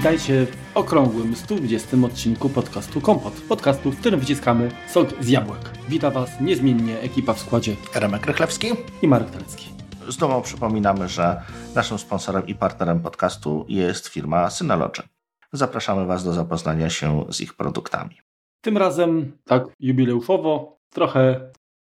Witajcie w okrągłym 120 odcinku podcastu Kompot. Podcastu, w którym wyciskamy sok z jabłek. Witam Was niezmiennie ekipa w składzie Remek Rychlewski i Marek Talecki. Z dumą przypominamy, że naszym sponsorem i partnerem podcastu jest firma Synology. Zapraszamy Was do zapoznania się z ich produktami. Tym razem, tak jubileuszowo, trochę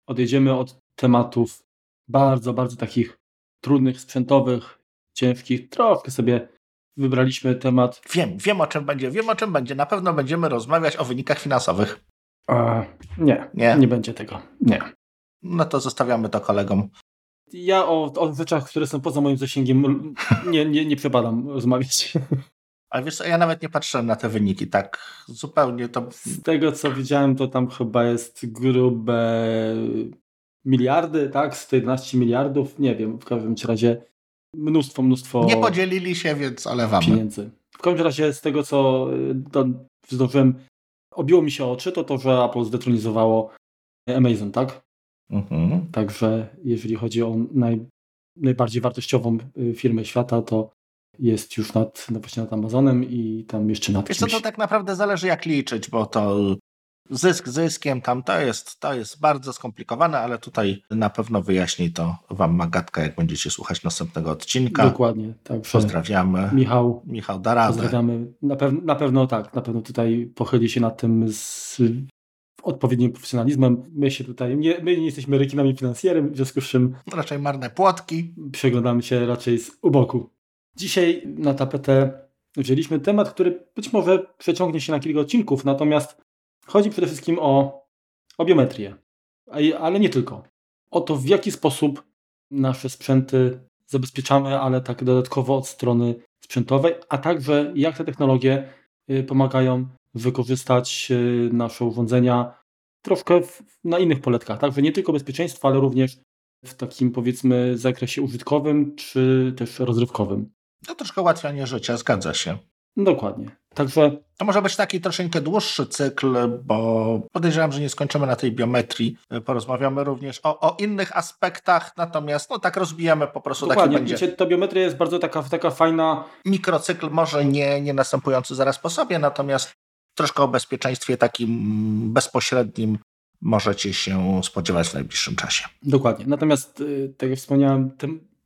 odjedziemy od tematów bardzo, bardzo takich trudnych, sprzętowych, ciężkich. Troszkę sobie wybraliśmy temat. Wiem, wiem o czym będzie, wiem o czym będzie. Na pewno będziemy rozmawiać o wynikach finansowych. A, nie, Nie? nie będzie tego. Nie. No to zostawiamy to kolegom. Ja o, o rzeczach, które są poza moim zasięgiem, nie, nie, nie przepadam rozmawiać. Ale wiesz co, ja nawet nie patrzyłem na te wyniki, tak zupełnie to... Z tego, co widziałem, to tam chyba jest grube miliardy, tak? 111 miliardów, nie wiem, w każdym razie mnóstwo, mnóstwo Nie podzielili się, więc olewamy. pieniędzy. W każdym razie z tego, co y, zdążyłem, obiło mi się oczy, to to, że Apple zdetronizowało Amazon, tak? Mhm. Także jeżeli chodzi o naj, najbardziej wartościową y, firmę świata, to jest już nad, no właśnie nad Amazonem i tam jeszcze nad Wiesz co, czymś. to tak naprawdę zależy jak liczyć, bo to zysk zyskiem tam to jest, to jest bardzo skomplikowane, ale tutaj na pewno wyjaśni to Wam Magatka, jak będziecie słuchać następnego odcinka. Dokładnie. Także Pozdrawiamy. Michał, Michał da pozdrawiamy. Na, pew- na pewno tak, na pewno tutaj pochyli się nad tym z odpowiednim profesjonalizmem. My się tutaj, nie, my nie jesteśmy rekinami finansjerem, w związku z czym Raczej marne płotki. przeglądamy się raczej z uboku. Dzisiaj na tapetę wzięliśmy temat, który być może przeciągnie się na kilka odcinków, natomiast chodzi przede wszystkim o, o biometrię, ale nie tylko. O to, w jaki sposób nasze sprzęty zabezpieczamy, ale tak dodatkowo od strony sprzętowej, a także jak te technologie y, pomagają wykorzystać y, nasze urządzenia troszkę na innych poletkach. Także nie tylko bezpieczeństwa, ale również w takim powiedzmy zakresie użytkowym czy też rozrywkowym. To troszkę ułatwianie życia, zgadza się. Dokładnie. Także To może być taki troszeczkę dłuższy cykl, bo podejrzewam, że nie skończymy na tej biometrii. Porozmawiamy również o, o innych aspektach, natomiast no tak rozbijamy po prostu dokładnie. taki będzie ta biometria jest bardzo taka, taka fajna. mikrocykl, może nie, nie następujący zaraz po sobie, natomiast troszkę o bezpieczeństwie takim bezpośrednim możecie się spodziewać w najbliższym czasie. Dokładnie. Natomiast, y, tak jak wspomniałem,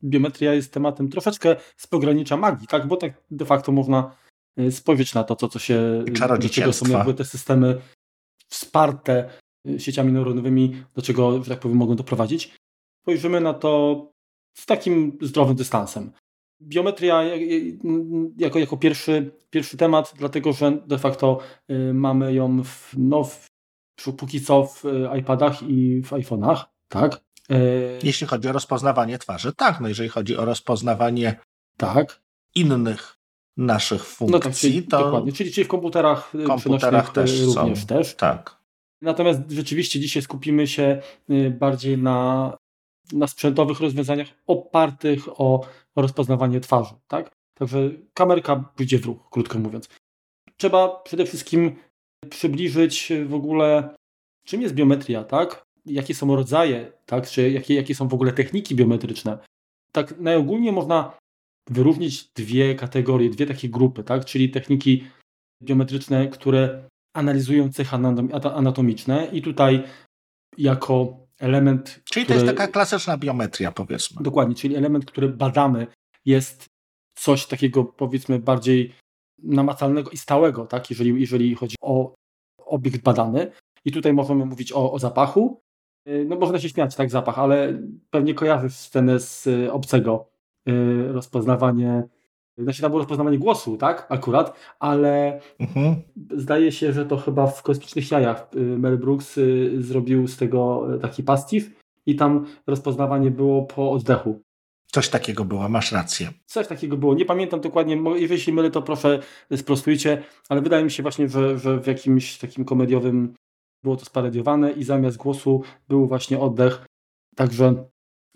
biometria jest tematem troszeczkę z pogranicza magii, tak? Bo tak de facto można y, spojrzeć na to, co, co się. I Do czego są jakby te systemy wsparte y, sieciami neuronowymi, do czego, że tak powiem, mogą doprowadzić. Spojrzymy na to z takim zdrowym dystansem. Biometria jak- jako, jako pierwszy, pierwszy temat, dlatego że de facto y, mamy ją w, no, w, póki co w y, iPadach i w iPhone'ach, tak? Y, Jeśli chodzi o rozpoznawanie twarzy, tak, no jeżeli chodzi o rozpoznawanie tak. innych naszych funkcji, No tak, czyli, to dokładnie. Czyli, czyli w komputerach, y, komputerach y, też są. również też. tak. Natomiast rzeczywiście dzisiaj skupimy się y, bardziej na, na sprzętowych rozwiązaniach opartych o rozpoznawanie twarzy. Tak? Także kamerka pójdzie w ruch, krótko mówiąc. Trzeba przede wszystkim przybliżyć w ogóle, czym jest biometria, tak? jakie są rodzaje, tak? czy jakie, jakie są w ogóle techniki biometryczne. Tak najogólniej można wyróżnić dwie kategorie, dwie takie grupy, tak? czyli techniki biometryczne, które analizują cechy anatom- anatomiczne i tutaj jako element, Czyli który, to jest taka klasyczna biometria, powiedzmy. dokładnie, czyli element, który badamy jest coś takiego powiedzmy bardziej namacalnego i stałego, tak, jeżeli, jeżeli chodzi o obiekt badany. I tutaj możemy mówić o, o zapachu. Yy, No można się śmiać, tak, zapach, ale pewnie kojarzysz scenę z y, obcego. Yy, Rozpoznawanie, znaczy tam było rozpoznawanie głosu, tak, akurat, ale Mhm. Zdaje się, że to chyba w Kosmicznych Jajach y, Mel Brooks y, zrobił z tego y, taki pastiw i tam rozpoznawanie było po oddechu. Coś takiego było, masz rację. Coś takiego było. Nie pamiętam dokładnie, jeżeli się mylę, to proszę sprostujcie, ale wydaje mi się właśnie, że, że w jakimś takim komediowym było to sparodiowane i zamiast głosu był właśnie oddech. Także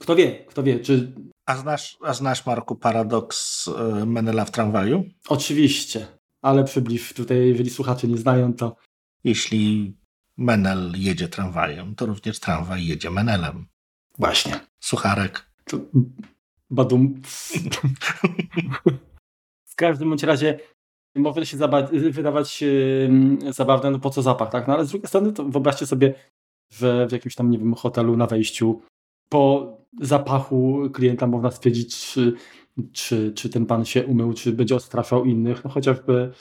kto wie, kto wie, czy A znasz, a znasz Marku, paradoks y, Menela w tramwaju? oczywiście, ale przybliż tutaj, jeżeli słuchacze nie znają, to Jeśli Menel jedzie tramwajem, to również tramwaj jedzie Menelem. właśnie. Sucharek. To badum. w każdym bądź razie może się wydawać zabawne, no po co zapach, tak? No ale z drugiej strony to wyobraźcie sobie, że w jakimś tam, nie wiem, hotelu na wejściu po zapachu klienta można stwierdzić, czy, czy, czy ten pan się umył, czy będzie odstraszał innych, no chociażby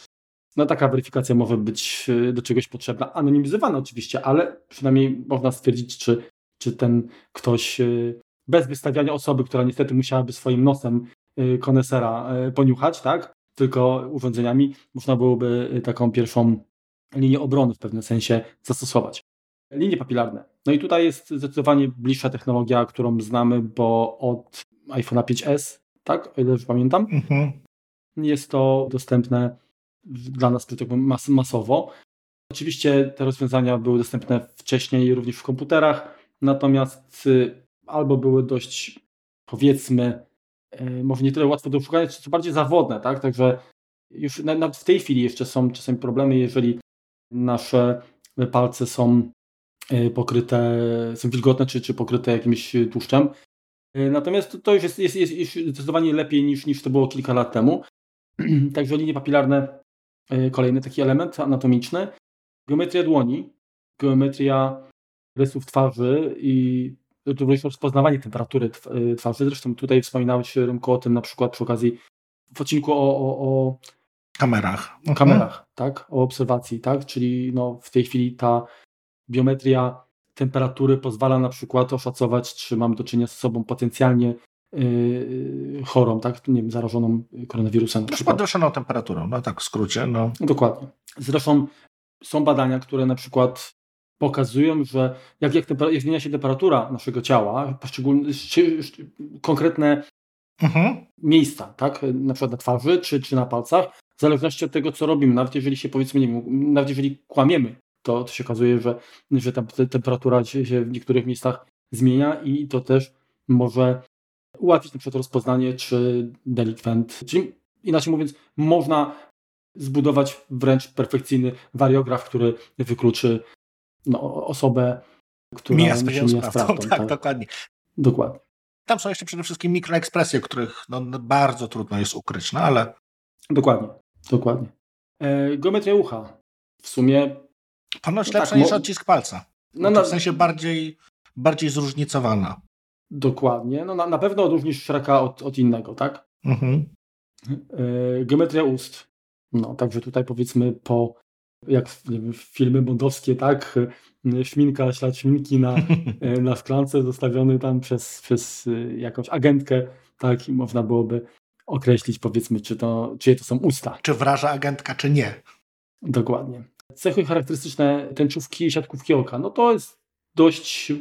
no taka weryfikacja może być y, do czegoś potrzebna, anonimizowana oczywiście, ale przynajmniej można stwierdzić, czy, czy ten ktoś y, bez wystawiania osoby, która niestety musiałaby swoim nosem y, konesera poniuchać, tak? Tylko urządzeniami można byłoby taką pierwszą linię obrony w pewnym sensie zastosować. Linie papilarne. No i tutaj jest zdecydowanie bliższa technologia, którą znamy, bo od iPhone'a 5S, tak? O ile już pamiętam, mhm. jest to dostępne dla nas tak mas masowo. Oczywiście te rozwiązania były dostępne wcześniej również w komputerach, natomiast y, albo były dość, powiedzmy, y, może nie tyle łatwo do uszukania, co bardziej zawodne, tak? Także już nawet w tej chwili jeszcze są czasami problemy, jeżeli nasze palce są pokryte, są wilgotne czy, czy pokryte jakimś tłuszczem. Natomiast to już jest, jest, jest zdecydowanie lepiej niż, niż to było kilka lat temu. Także linie papilarne kolejny taki element anatomiczny. Geometria dłoni, geometria rysów twarzy i również rozpoznawanie temperatury twarzy. Zresztą tutaj wspominałeś Rymko o tym na przykład przy okazji w odcinku o, o, o kamerach. O kamerach, mhm. tak? O obserwacji, tak? Czyli no, w tej chwili ta biometria temperatury pozwala na przykład oszacować, czy mamy do czynienia z osobą potencjalnie yy, chorą, tak? Nie wiem, zarażoną koronawirusem. Z podwyższoną temperaturą, no tak w skrócie. No. Dokładnie. Zresztą są badania, które na przykład pokazują, że jak, jak, jak zmienia się temperatura naszego ciała, poszczególne, konkretne mhm. miejsca, tak? na przykład na twarzy czy, czy na palcach, w zależności od tego, co robimy, nawet jeżeli się powiedzmy, nie wiem, nawet jeżeli kłamiemy, to, to się okazuje, że, że ta temperatura się w niektórych miejscach zmienia i to też może ułatwić na przykład rozpoznanie, czy delikwent, czyli inaczej mówiąc, można zbudować wręcz perfekcyjny wariograf, który wykluczy no, osobę, która mija swoją sprawą. Tak, tak, dokładnie. Dokładnie. Tam są jeszcze przede wszystkim mikroekspresje, których no, bardzo trudno jest ukryć, no ale... Dokładnie, dokładnie. E, geometria ucha. W sumie... Ponoć no, lepsza tak, niż odcisk palca. No, no, w sensie bardziej, bardziej zróżnicowana. Dokładnie. No na, na pewno odróżnisz szraka od, od innego, tak? Mhm. E, geometria ust. No, także tutaj powiedzmy po, jak wiem, filmy bondowskie, tak? E, szminka, ślad szminki na, e, na szklance zostawiony tam przez, przez e, jakąś agentkę, tak? I można byłoby określić, powiedzmy, czy to, czyje to są usta. Czy wraża agentka, czy nie. Dokładnie. Cechy charakterystyczne tęczówki i siatkówki oka. No to jest dość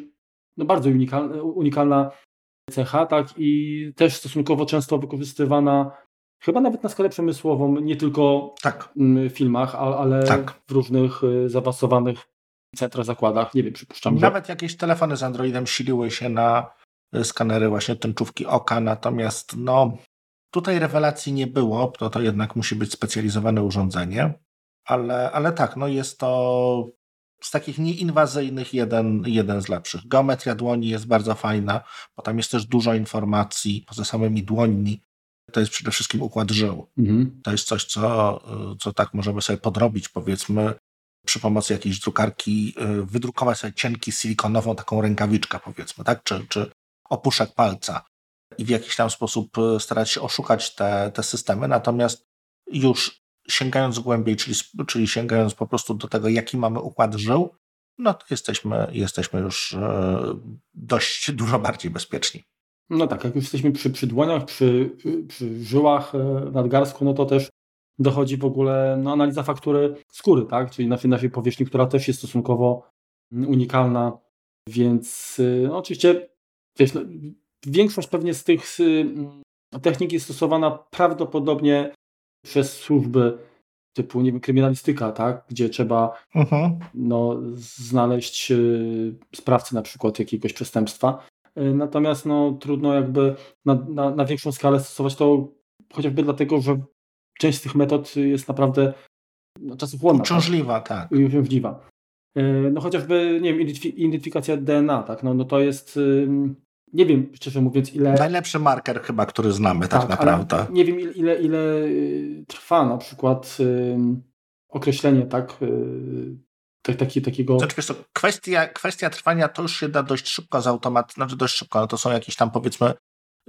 no bardzo unikalna, unikalna cecha, tak, i też stosunkowo często wykorzystywana chyba nawet na skalę przemysłową, nie tylko tak. w filmach, ale tak. w różnych y, zaawansowanych centrach, zakładach, nie wiem, przypuszczam. Nawet że... jakieś telefony z Androidem siliły się na y, skanery właśnie tęczówki oka, natomiast no tutaj rewelacji nie było, to to jednak musi być specjalizowane urządzenie, ale, ale tak, no jest to z takich nieinwazyjnych jeden, jeden z lepszych. Geometria dłoni jest bardzo fajna, bo tam jest też dużo informacji poza samymi dłońmi. To jest przede wszystkim układ żył. Mhm. To jest coś, co, co tak możemy sobie podrobić, powiedzmy, przy pomocy jakiejś drukarki, y, wydrukować sobie cienki silikonową taką rękawiczkę, powiedzmy, tak? Czy, czy opuszek palca i w jakiś tam sposób y, starać się oszukać te, te systemy. Natomiast już sięgając głębiej, czyli, czyli sięgając po prostu do tego, jaki mamy układ żył, no to jesteśmy, jesteśmy już e, dość dużo bardziej bezpieczni. No tak, jak już jesteśmy przy, przy dłoniach, przy, przy żyłach e, nadgarstku, no to też dochodzi w ogóle no, analiza faktury skóry, tak? czyli naszej, naszej powierzchni, która też jest stosunkowo unikalna, więc e, no, oczywiście wiesz, no, większość pewnie z tych technik jest stosowana prawdopodobnie przez służby typu, nie wiem, kryminalistyka, tak? Gdzie trzeba uh-huh. no, znaleźć y, sprawcę na przykład jakiegoś przestępstwa. Y, natomiast no, trudno jakby na, na, na większą skalę stosować to chociażby dlatego, że część z tych metod jest naprawdę no, czasochłonna. Tak? Uciążliwa, tak. tak. Uciążliwa. Y, no chociażby, nie wiem, identyfikacja DNA, tak? No, no to jest nie wiem, szczerze mówiąc, ile. Najlepszy marker chyba, który znamy, tak, tak naprawdę. Nie wiem, ile, ile, ile y, trwa na przykład określenie, tak, y, tak taki, takiego. Znaczy, wiesz co, kwestia, kwestia trwania to już się da dość szybko zautomatyzować, znaczy dość szybko, no to są jakieś tam powiedzmy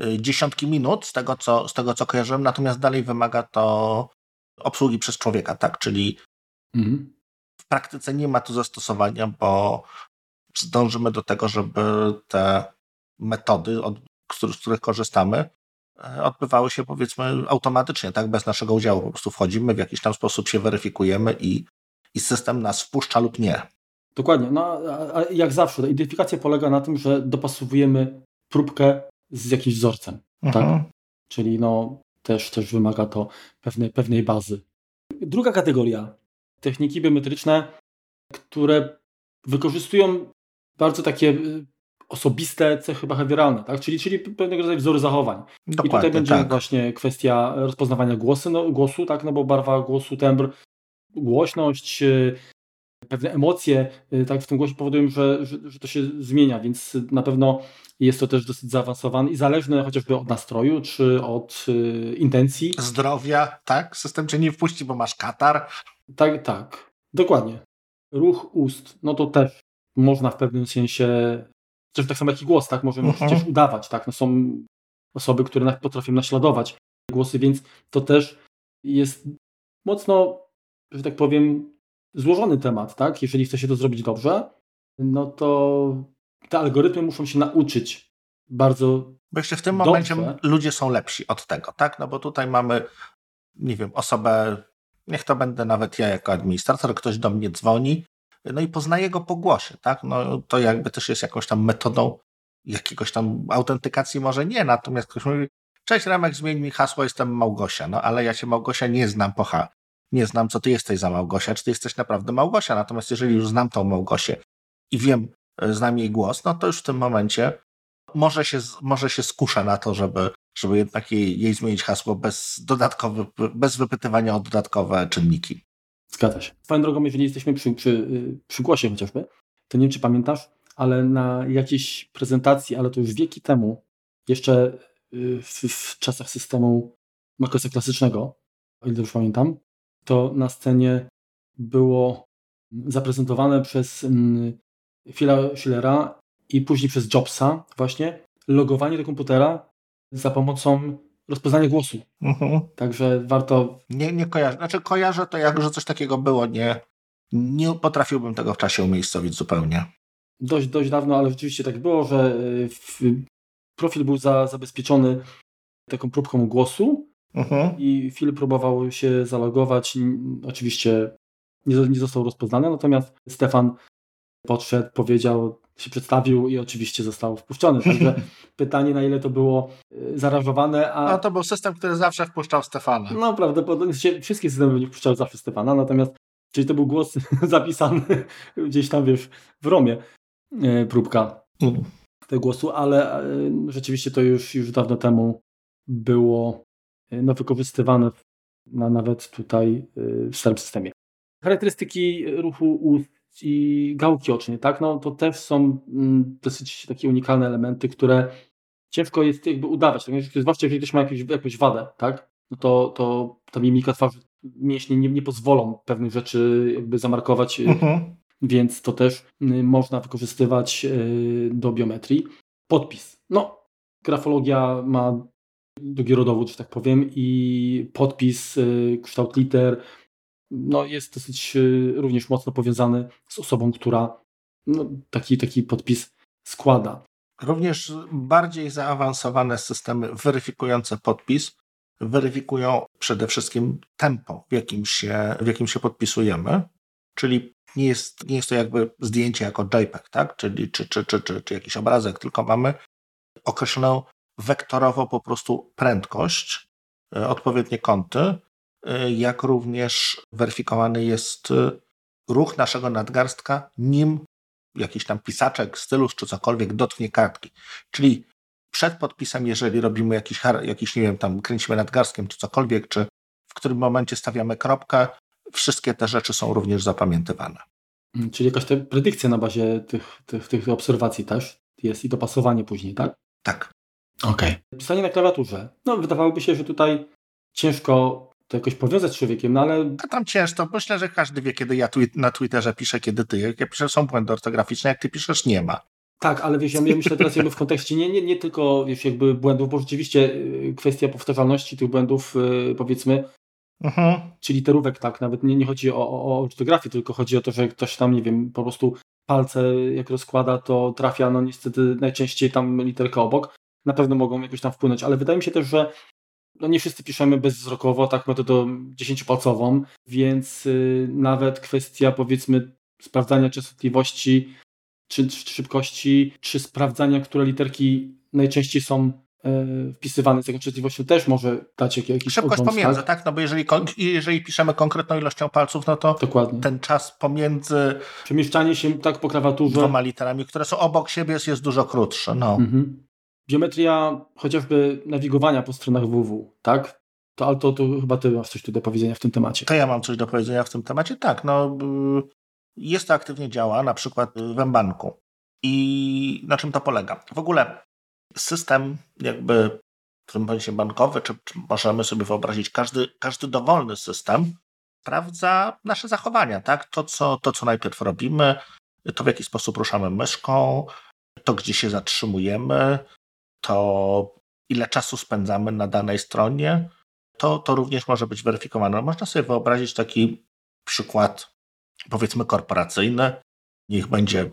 y, dziesiątki minut z tego, co, z tego, co kojarzyłem, natomiast dalej wymaga to obsługi przez człowieka, tak? Czyli mhm. w praktyce nie ma tu zastosowania, bo zdążymy do tego, żeby te metody, od, z których korzystamy, e, odbywały się powiedzmy automatycznie, tak, bez naszego udziału. Po prostu wchodzimy, w jakiś tam sposób się weryfikujemy i, i system nas wpuszcza lub nie. Dokładnie. No, jak zawsze, identyfikacja polega na tym, że dopasowujemy próbkę z jakimś wzorcem. Tak? Mhm. Tak? Czyli no, też, też wymaga to pewnej, pewnej bazy. Druga kategoria. Techniki biometryczne, które wykorzystują bardzo takie y, osobiste cechy behawioralne, tak? czyli, czyli pewnego rodzaju wzory zachowań. Dokładnie, I tutaj będzie tak. właśnie kwestia rozpoznawania głosy, no, głosu, tak? no bo barwa głosu, tembr, głośność, y, pewne emocje y, tak, w tym głosie powodują, że, że, że, to się zmienia, więc na pewno jest to też dosyć zaawansowane i zależne chociażby od nastroju czy od y, intencji. Zdrowia, tak? System cię nie wpuści, bo masz katar. Tak, tak. Dokładnie. Ruch ust, no to też można w pewnym sensie, zresztą tak samo jak i głos, tak? Możemy mhm. przecież udawać, tak? No są osoby, które potrafią naśladować głosy, więc to też jest mocno, że tak powiem, złożony temat, tak? Jeżeli chce się to zrobić dobrze, no to te algorytmy muszą się nauczyć bardzo. Bo jeszcze w tym dobrze. momencie ludzie są lepsi od tego, tak? No bo tutaj mamy, nie wiem, osobę, niech to będę nawet ja jako administrator, ktoś do mnie dzwoni, no i poznaje go po głosie, tak? No to jakby też jest jakąś tam metodą jakiegoś tam autentykacji, może nie, natomiast ktoś mówi, cześć Remek, zmień mi hasło, jestem Małgosia, no ale ja się Małgosia nie znam po, ha nie znam, co ty jesteś za Małgosia, czy ty jesteś naprawdę Małgosia. Natomiast jeżeli już znam tą Małgosię i wiem, e, znam jej głos, no to już w tym momencie może się, może się skuszę na to, żeby, żeby jednak jej, jej zmienić hasło bez, dodatkowy, bez wypytywania o dodatkowe czynniki. Zgadza się. Swoją drogą, jeżeli jesteśmy przy, przy, y, przy głosie chociażby, to nie wiem, czy pamiętasz, ale na jakiejś prezentacji, ale to już wieki temu, jeszcze y, w, w czasach systemu Macosa klasycznego, o ile już pamiętam, to na scenie było zaprezentowane przez mm, Phila Schillera i później przez Jobsa właśnie logowanie do komputera za pomocą rozpoznania głosu. Mhm. Także warto... Nie, nie kojarzę. Znaczy kojarzę to jak, że coś takiego było. Nie, nie potrafiłbym tego w czasie umiejscowić zupełnie. Dość, dość dawno, ale rzeczywiście tak było, że y, profil był za, zabezpieczony taką próbką głosu Mhm. I Phil próbował się zalogować. Oczywiście nie, nie został rozpoznany, natomiast Stefan podszedł, powiedział, się przedstawił i oczywiście został wpuszczony. Także pytanie, na ile to było e, zarażowane. A... No to był system, który zawsze wpuszczał Stefana. No prawdopodobnie wszystkie systemy nie wpuszczały zawsze Stefana, natomiast czyli to był głos zapisany gdzieś tam wiesz, w Romie e, próbka mm. tego głosu, ale e, rzeczywiście to już, już dawno temu było no, wykorzystywane na, nawet tutaj y, w starym systemie. Charakterystyki ruchu ust i gałki ocznej, tak? No, to też są mm, dosyć takie unikalne elementy, które ciężko jest jakby udawać. Tak? Zwłaszcza jeżeli ktoś ma jakąś, jakąś wadę, tak? No to, to ta mimika twarzy, mięśnie nie, nie pozwolą pewnych rzeczy jakby zamarkować, y, mhm. więc to też y, można wykorzystywać do biometrii. Podpis. No, grafologia ma drugi rodowód, że tak powiem, i podpis, y, kształt liter, no jest dosyć y, również mocno powiązany z osobą, która no, taki, taki podpis składa. Również bardziej zaawansowane systemy weryfikujące podpis weryfikują przede wszystkim tempo, w jakim się, w jakim się podpisujemy, czyli nie jest, nie jest to jakby zdjęcie jako JPEG, tak? czyli czy, czy, czy, czy, czy jakiś obrazek, tylko mamy określoną wektorowo po prostu prędkość, e, odpowiednie kąty, jak również weryfikowany jest e, ruch naszego nadgarstka, nim jakiś tam pisaczek, stylus czy cokolwiek dotknie kartki. Czyli przed podpisem, jeżeli robimy jakiś, jakiś, nie wiem, tam kręcimy nadgarstkiem czy cokolwiek, czy w którym momencie stawiamy kropkę, wszystkie te rzeczy są również zapamiętywane. Czyli jakaś predykcja na bazie tych, tych, tych obserwacji też jest i dopasowanie później, tak? Tak. Okej. Okay. Pisanie na klawiaturze. No, wydawałoby się, że tutaj ciężko to jakoś powiązać z człowiekiem, no ale... A tam ciężko. Myślę, że każdy wie, kiedy ja na Twitterze piszę, kiedy ty. Jak ja piszę, są błędy ortograficzne, jak ty piszesz, nie ma. Tak, ale wiesz, ja myślę teraz jakby w kontekście nie, nie, nie tylko wiesz, jakby błędów, bo rzeczywiście y, kwestia powtarzalności tych błędów, y, powiedzmy, mhm. czy literówek, tak, nawet nie, nie chodzi o, o ortografię, tylko chodzi o to, że ktoś tam, nie wiem, po prostu palce jak rozkłada, to trafia, no niestety najczęściej tam literka obok. Na pewno mogą jakoś tam wpłynąć, ale wydaje mi się też, że no nie wszyscy piszemy bezwzrokowo, tak metodą dziesięciopalcową, więc y, nawet kwestia powiedzmy sprawdzania częstotliwości czy, czy szybkości, czy sprawdzania, które literki najczęściej są e, wpisywane z jaką częstotliwością też może dać jakiś Szybkość pomiędzy, tak? tak? No bo jeżeli, jeżeli piszemy konkretną ilością palców, no to Dokładnie. ten czas pomiędzy przemieszczanie się tak po klawiaturze dwoma literami, które są obok siebie jest dużo krótsze. No. Mhm. Biometria chociażby nawigowania po stronach www, tak? To, ale to, chyba ty masz coś tu do powiedzenia w tym temacie. To ja mam coś do powiedzenia w tym temacie. Tak, no jest to aktywnie działa, na przykład w mBanku. I na czym to polega? W ogóle system jakby w tym momencie bankowy, czy, czy możemy sobie wyobrazić każdy, każdy dowolny system, sprawdza nasze zachowania, tak? To co, to, co najpierw robimy, to w jaki sposób ruszamy myszką, to gdzie się zatrzymujemy, to ile czasu spędzamy na danej stronie, to, to również może być weryfikowane. Można sobie wyobrazić taki przykład, powiedzmy, korporacyjny. Niech będzie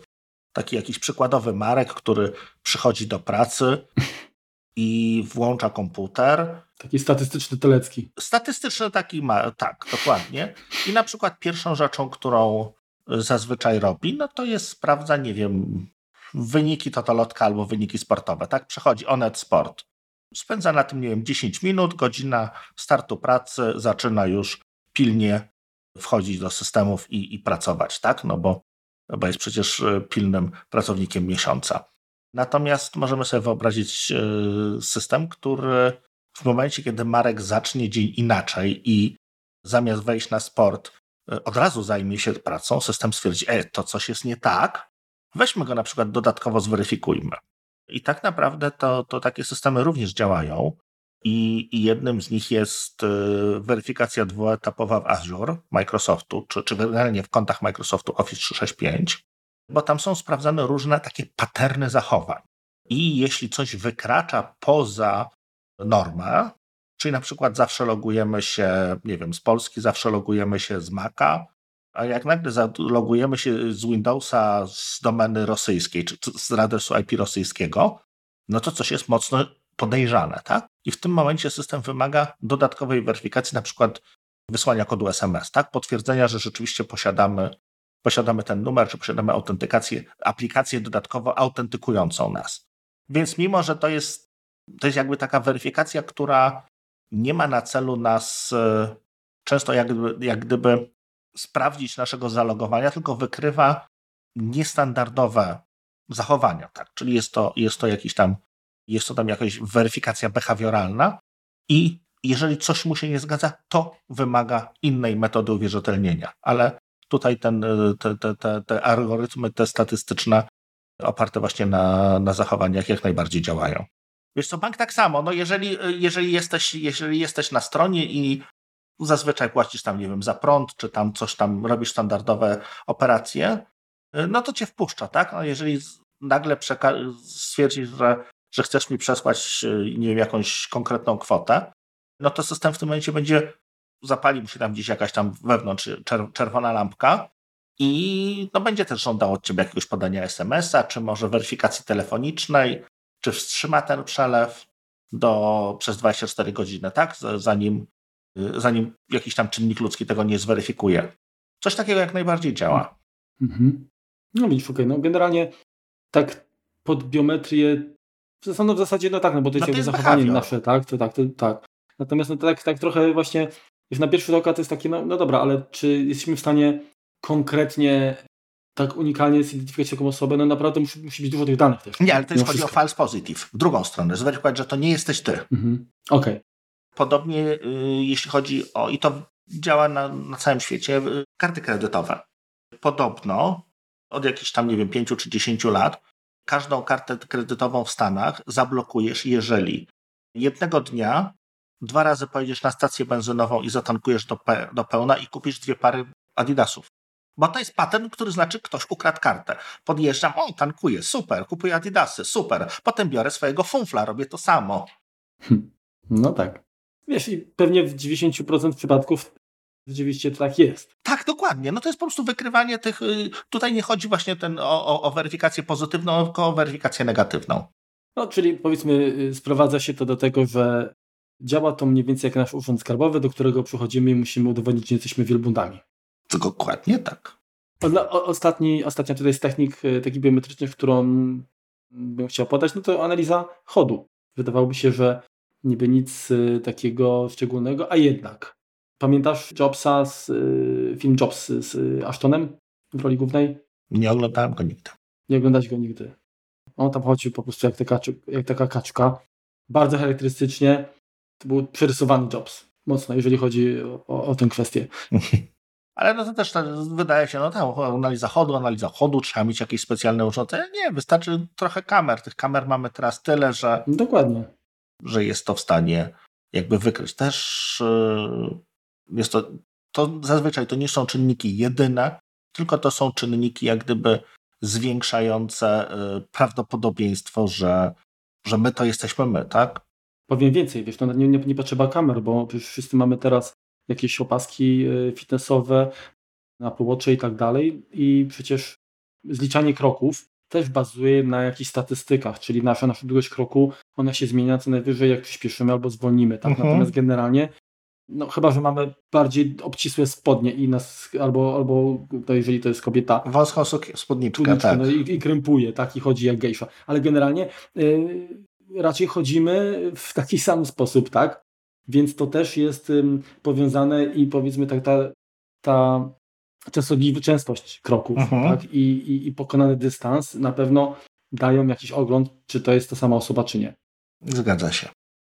taki jakiś przykładowy Marek, który przychodzi do pracy i włącza komputer. Taki statystyczny telecki. Statystyczny taki ma, tak, dokładnie. I na przykład pierwszą rzeczą, którą zazwyczaj robi, no to jest sprawdza, nie wiem, wyniki totolotka albo wyniki sportowe, tak? Przechodzi Onet Sport. Spędza na tym, nie wiem, 10 minut, godzina startu pracy, zaczyna już pilnie wchodzić do systemów i, i pracować, tak? No bo, bo jest przecież e, pilnym pracownikiem miesiąca. Natomiast możemy sobie wyobrazić e, system, który w momencie, kiedy Marek zacznie dzień inaczej i zamiast wejść na sport, e, od razu zajmie się pracą, system stwierdzi, e, to coś jest nie tak, Weźmy go na przykład dodatkowo zweryfikujmy. I tak naprawdę to, to takie systemy również działają. I, I, jednym z nich jest y, weryfikacja dwuetapowa w Azure Microsoftu, czy, czy generalnie w kontach Microsoftu Office 365, bo tam są sprawdzane różne takie paterny zachowań. I jeśli coś wykracza poza normę, czyli na przykład zawsze logujemy się, nie wiem, z Polski, zawsze logujemy się z Maca, a jak nagle zalogujemy się z Windowsa z domeny rosyjskiej, czy z adresu IP rosyjskiego, no to coś jest mocno podejrzane, tak? I w tym momencie system wymaga dodatkowej weryfikacji, na przykład wysłania kodu SMS, tak? Potwierdzenia, że rzeczywiście posiadamy, posiadamy ten numer, czy posiadamy autentykację, aplikację dodatkowo autentykującą nas. Więc mimo, że to jest, to jest jakby taka weryfikacja, która nie ma na celu nas e, często jak jak gdyby sprawdzić naszego zalogowania, tylko wykrywa niestandardowe zachowania, tak? Czyli jest to, jest to jakiś tam, jest to tam jakaś weryfikacja behawioralna i jeżeli coś mu się nie zgadza, to wymaga innej metody uwierzytelnienia. Ale tutaj ten, te, te, te, te algorytmy, te statystyczne, oparte właśnie na, na zachowaniach, jak najbardziej działają. Wiesz co, bank tak samo. No jeżeli, jeżeli, jesteś, jeżeli jesteś na stronie i zazwyczaj płacisz tam, nie wiem, za prąd, czy tam coś tam robisz standardowe operacje, y, no to cię wpuszcza, tak? No jeżeli nagle stwierdzisz, że, że chcesz mi przesłać, y, nie wiem, jakąś konkretną kwotę, no to system w tym momencie będzie, zapali mu się tam gdzieś jakaś tam wewnątrz czerwona lampka i no będzie też żądał od ciebie jakiegoś podania SMS-a, czy może weryfikacji telefonicznej, czy wstrzyma ten przelew do, przez 24 godziny, tak? Zanim Y, zanim jakiś tam czynnik ludzki tego nie zweryfikuje. Coś takiego jak najbardziej działa. Mhm. No widzisz, okej, okay. no generalnie tak pod biometrię no w zasadzie no tak, no bo to jest no jakby zachowanie behavior. nasze, tak, to tak, to, tak. Natomiast no tak, tak trochę właśnie już na pierwszy rzut oka to jest takie, no, no dobra, ale czy jesteśmy w stanie konkretnie tak unikalnie zidentyfikować taką osobę, no naprawdę musi, musi być dużo tych danych też. Nie, ale to jest chodzi o false positive, w drugą stronę, zweryfikować, że to nie jesteś ty. Mhm. Okej. Okay. Podobnie y, jeśli chodzi o, i to działa na, na całym świecie, y, karty kredytowe. Podobno od jakichś tam, nie wiem, 5 czy 10 lat każdą kartę kredytową w Stanach zablokujesz, jeżeli jednego dnia dwa razy pojedziesz na stację benzynową i zatankujesz do, pe do pełna i kupisz dwie pary Adidasów. Bo to jest patent, który znaczy, ktoś ukradł kartę. Podjeżdżam, o, tankuję, super, kupuję Adidasy, super. Potem biorę swojego funfla, robię to samo. Hm. No tak. Wiesz, i pewnie w 90% przypadków rzeczywiście tak jest. Tak, dokładnie. No to jest po prostu wykrywanie tych. Y, tutaj nie chodzi właśnie ten, o, o, o weryfikację pozytywną, tylko o weryfikację negatywną. No, czyli powiedzmy, y, sprowadza się to do tego, że działa to mniej więcej jak nasz urząd skarbowy, do którego przychodzimy i musimy udowodnić, że jesteśmy wielbłądami. Dokładnie tak. O, ostatni, ostatnia tutaj z technik y, takich biometrycznych, którą bym chciał podać, no to analiza chodu. Wydawałoby się, że niby nic takiego szczególnego, a jednak Pamiętasz Jobsa, z, y, film Jobs z Ashtonem w roli głównej? Nie oglądałem go nigdy. Nie oglądać go nigdy. On tam chodził po prostu jak, taka, jak taka kaczka. Bardzo charakterystycznie. To był przerysowany Jobs. Mocno, jeżeli chodzi o, o tę kwestię. Ale no to też wydaje się, no tam analiza chodu, analiza chodu, trzeba mieć jakieś specjalne urządzenie. Nie, wystarczy trochę kamer. Tych kamer mamy teraz tyle, że. Dokładnie. Że jest to w stanie jakby wykryć. Też yy, jest to, to zazwyczaj to nie są czynniki jedyne, tylko to są czynniki jak gdyby zwiększające y, prawdopodobieństwo, że, że my to jesteśmy my, tak? Powiem więcej, wiesz, no nie, nie, nie potrzeba kamer, bo wszyscy mamy teraz jakieś opaski y, fitnessowe, Apple Watch i tak dalej i przecież zliczanie kroków też bazuje na jakichś statystykach, czyli nasza, nasza długość kroku, ona się zmienia co najwyżej jak przyspieszymy albo zwolnimy, tak? Mhm. Natomiast generalnie no chyba, że mamy bardziej obcisłe spodnie i nas, albo, albo to jeżeli to jest kobieta. Wąską spódniczkę, tak. No, i, i krępuje, tak, i chodzi jak gejsza. Ale generalnie y, raczej chodzimy w taki sam sposób, tak? Więc to też jest y, powiązane i powiedzmy tak ta, ta częstotliwość, częstość kroków, mhm. tak? I, i, I pokonany dystans na pewno dają jakiś ogląd, czy to jest ta sama osoba, czy nie. Zgadza się.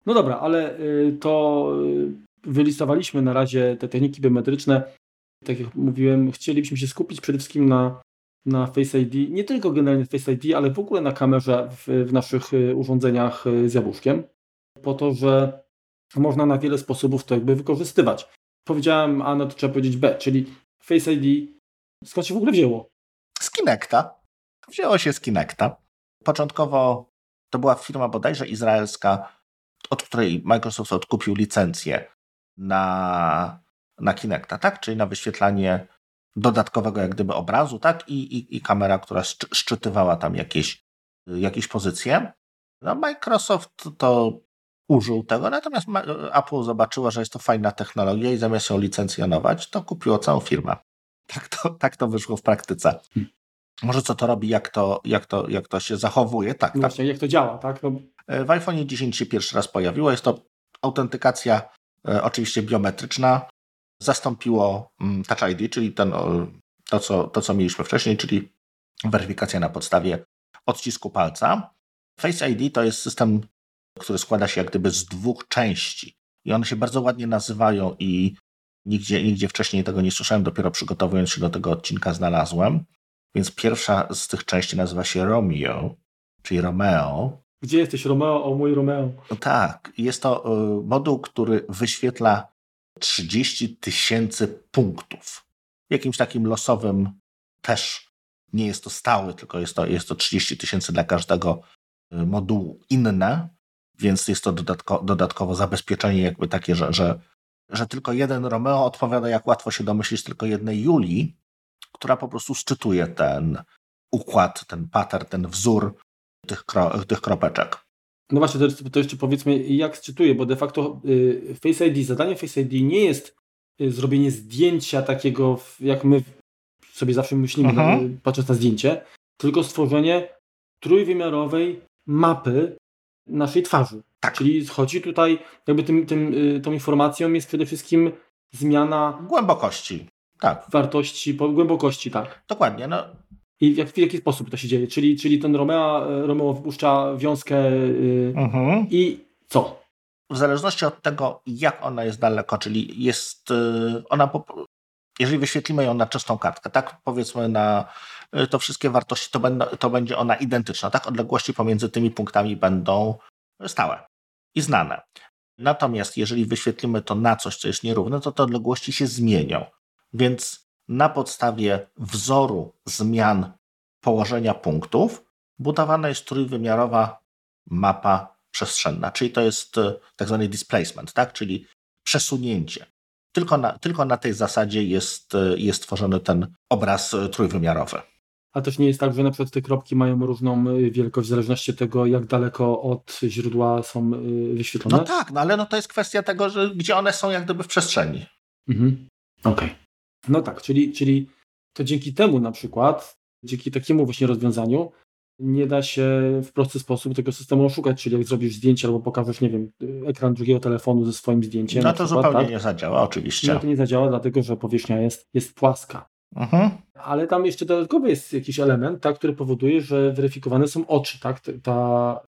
No dobra, ale y, to y, wylistowaliśmy na razie te techniki biometryczne. Tak jak mówiłem, chcielibyśmy się skupić przede wszystkim na, na Face ID, nie tylko generalnie Face ID, ale w ogóle na kamerze w, w naszych y, urządzeniach z jabłuszkiem, po to, że można na wiele sposobów to jakby wykorzystywać. Powiedziałem A, no to trzeba powiedzieć B, czyli Face ID skąd się w ogóle wzięło? Z Kinecta. Wzięło się z Kinecta. Początkowo to była firma bodajże izraelska, od której Microsoft odkupił licencję na, na Kinecta, tak? Czyli na wyświetlanie dodatkowego jak gdyby obrazu, tak? I, i, i kamera, która szczytywała tam jakieś, jakieś pozycje. No Microsoft to użył tego, natomiast Apple zobaczyło, że jest to fajna technologia i zamiast ją licencjonować, to kupiło całą firmę. Tak to, tak to wyszło w praktyce. Może co to robi, jak to, jak to, jak to się zachowuje, tak. No właśnie, tak. jak to działa, tak? No. W iPhone 10 się pierwszy raz pojawiło. Jest to autentykacja E, oczywiście biometryczna, zastąpiło mm, Touch ID, czyli ten, to, co, to, co mieliśmy wcześniej, czyli weryfikacja na podstawie odcisku palca. Face ID to jest system, który składa się jak gdyby z dwóch części i one się bardzo ładnie nazywają i nigdzie, nigdzie wcześniej tego nie słyszałem, dopiero przygotowując się do tego odcinka znalazłem. Więc pierwsza z tych części nazywa się Romeo, czyli Romeo, gdzie jesteś, Romeo? O mój Romeo. No tak, jest to y, moduł, który wyświetla 30 tysięcy punktów. Jakimś takim losowym też nie jest to stały, tylko jest to, jest to 30 tysięcy dla każdego y, modułu inne, więc jest to dodatko, dodatkowo zabezpieczenie jakby takie, że, że, że tylko jeden Romeo odpowiada, jak łatwo się domyślić, tylko jednej Julii, która po prostu szczytuje ten układ, ten pattern, ten wzór tych, kro, tych kropeczek. No właśnie, to, to jeszcze powiedzmy, jak sczytuję, bo de facto y, Face ID, zadanie Face ID nie jest y, zrobienie zdjęcia takiego, jak my sobie zawsze myślimy, no, patrząc na zdjęcie, tylko stworzenie trójwymiarowej mapy naszej twarzy. Tak. Czyli chodzi tutaj, jakby tym, tym, y, tą informacją jest przede wszystkim zmiana głębokości. Tak. Wartości, głębokości, tak. Dokładnie. No, i w, jak, w jaki sposób to się dzieje? Czyli, czyli ten Romeo, Romeo wypuszcza wiązkę yy, mhm. i co? W zależności od tego, jak ona jest daleko, czyli jest yy, ona, po, jeżeli wyświetlimy ją na czystą kartkę, tak powiedzmy na, y, to wszystkie wartości to, będą, to będzie ona identyczna. Tak, odległości pomiędzy tymi punktami będą stałe i znane. Natomiast jeżeli wyświetlimy to na coś, co jest nierówne, to te odległości się zmienią. Więc na podstawie wzoru zmian położenia punktów budowana jest trójwymiarowa mapa przestrzenna, czyli to jest e, tak zwany displacement, tak? czyli przesunięcie. Tylko na, tylko na tej zasadzie jest, e, jest tworzony ten obraz e, trójwymiarowy. A też nie jest tak, że na przykład te kropki mają różną wielkość w zależności od tego, jak daleko od źródła są wyświetlone? No tak, no ale no to jest kwestia tego, że gdzie one są jak gdyby w przestrzeni. Mhm. Okej. Okay. No tak, czyli, czyli to dzięki temu na przykład, dzięki takiemu właśnie rozwiązaniu, nie da się w prosty sposób tego systemu oszukać, czyli jak zrobisz zdjęcie albo pokażesz, nie wiem, ekran drugiego telefonu ze swoim zdjęciem. No to przykład, zupełnie tak? nie zadziała, oczywiście. No to nie zadziała, dlatego że powierzchnia jest, jest płaska. Mhm. Ale tam jeszcze dodatkowy jest jakiś element, tak, który powoduje, że weryfikowane są oczy, tak? Ta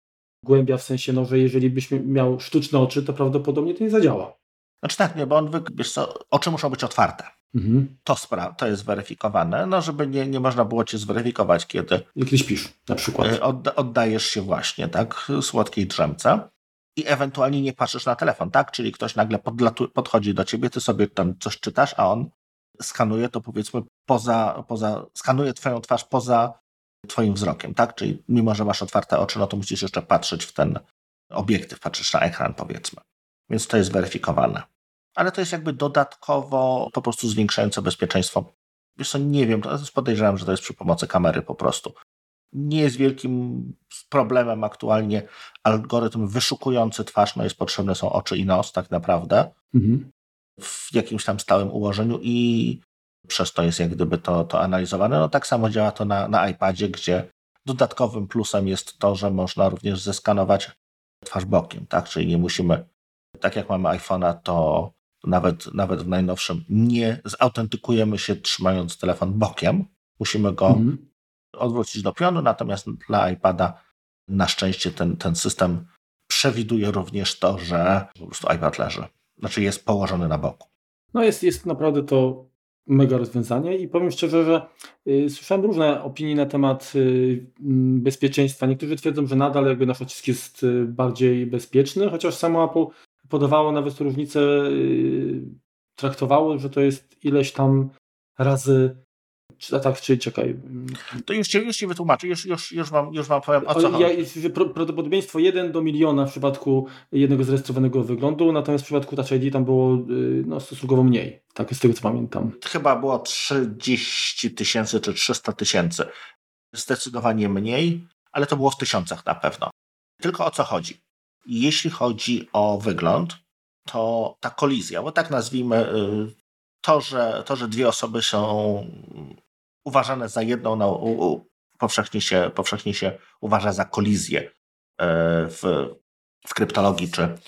głębia w sensie, no, że jeżeli byś miał sztuczne oczy, to prawdopodobnie to nie zadziała. Znaczy tak, nie, bo on, wiesz co, oczy muszą być otwarte. Mhm. To, spra- to jest weryfikowane, no żeby nie, nie można było cię zweryfikować, kiedy... Kiedy śpisz, na przykład. Y, Odda- oddajesz się właśnie, tak, słodkiej drzemce i ewentualnie nie patrzysz na telefon, tak? Czyli ktoś nagle podlatu- podchodzi do ciebie, ty sobie tam coś czytasz, a on skanuje to powiedzmy poza, poza skanuje twoją twarz poza twoim wzrokiem, tak? Czyli mimo, że masz otwarte oczy, no to musisz jeszcze patrzeć w ten obiektyw, patrzysz na ekran powiedzmy. Więc to jest weryfikowane ale to jest jakby dodatkowo po prostu zwiększające bezpieczeństwo. Wiesz co, nie wiem, podejrzewam, że to jest przy pomocy kamery po prostu. Nie jest wielkim problemem aktualnie algorytm wyszukujący twarz, no jest potrzebne są oczy i nos tak naprawdę mhm. w jakimś tam stałym ułożeniu i przez to jest jak gdyby to, to analizowane. No tak samo działa to na, na iPadzie, gdzie dodatkowym plusem jest to, że można również zeskanować twarz bokiem, tak? Czyli nie musimy, tak jak mamy iPhone'a, to nawet, nawet w najnowszym, nie zautentykujemy się trzymając telefon bokiem. Musimy go mhm. odwrócić do pionu, natomiast dla iPada na szczęście ten, ten system przewiduje również to, że po prostu iPad leży. Znaczy jest położony na boku. No jest, jest naprawdę to mega rozwiązanie i powiem szczerze, że y, słyszałem różne opinie na temat y, bezpieczeństwa. Niektórzy twierdzą, że nadal jakby nasz odcisk jest y, bardziej bezpieczny, chociaż samo Apple podawało nawet różnicę, yy, traktowało, że to jest ileś tam razy czy, tak, czy czekaj. To już ci, już ci wytłumaczę, już, już, już, wam, już wam powiem o co ja, chodzi. Prawdopodobieństwo 1 do miliona w przypadku jednego zrejestrowanego wyglądu, natomiast w przypadku Touch ID tam było yy, no, stosunkowo mniej, tak z tego co pamiętam. Chyba było 30 tysięcy czy 300 tysięcy. Zdecydowanie mniej, ale to było w tysiącach na pewno. Tylko o co chodzi? Jeśli chodzi o wygląd, to ta kolizja, bo tak nazwijmy, y, to, że, to, że dwie osoby są uważane za jedną, no, powszechnie, się, powszechnie się uważa za kolizję y, w, w kryptologii czy,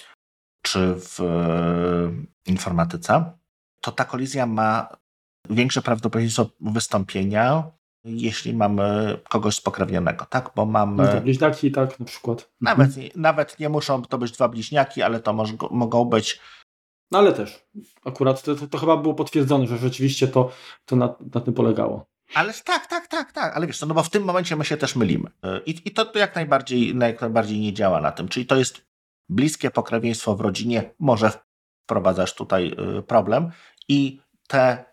czy w y, informatyce, to ta kolizja ma większe prawdopodobieństwo wystąpienia jeśli mamy kogoś spokrewnionego, tak? Bo mamy. No bliźniaki, tak, na przykład. Nawet, mhm. nawet nie muszą to być dwa bliźniaki, ale to może, mogą być. No ale też. Akurat to, to, to, chyba było potwierdzone, że rzeczywiście to, to na, na tym polegało. Ale tak, tak, tak, tak. Ale wiesz no bo w tym momencie my się też mylimy. I, i to, to jak, najbardziej, jak najbardziej nie działa na tym. Czyli to jest bliskie pokrewieństwo w rodzinie, może wprowadzasz tutaj problem i te,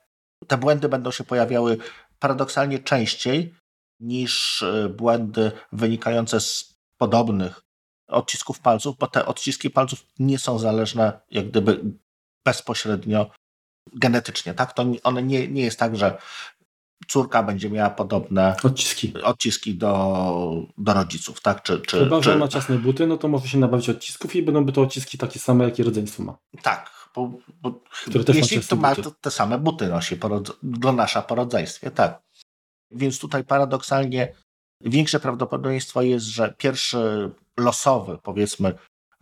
te błędy będą się pojawiały paradoksalnie częściej niż e, błędy wynikające z podobnych odcisków palców, bo te odciski palców nie są zależne jak gdyby bezpośrednio genetycznie, tak? To one nie, nie jest tak, że córka będzie miała podobne odciski, odciski do, do rodziców, tak? Czy, czy, Chyba, czy... że ma ciasne buty, no to może się nabawić odcisków i będą by to odciski takie same, jakie rodzeństwo ma. Tak, bo, bo jeśli to ma to, te same buty nosi do nasza po rodzeństwie, tak. Więc tutaj paradoksalnie większe prawdopodobieństwo jest, że pierwszy losowy, powiedzmy,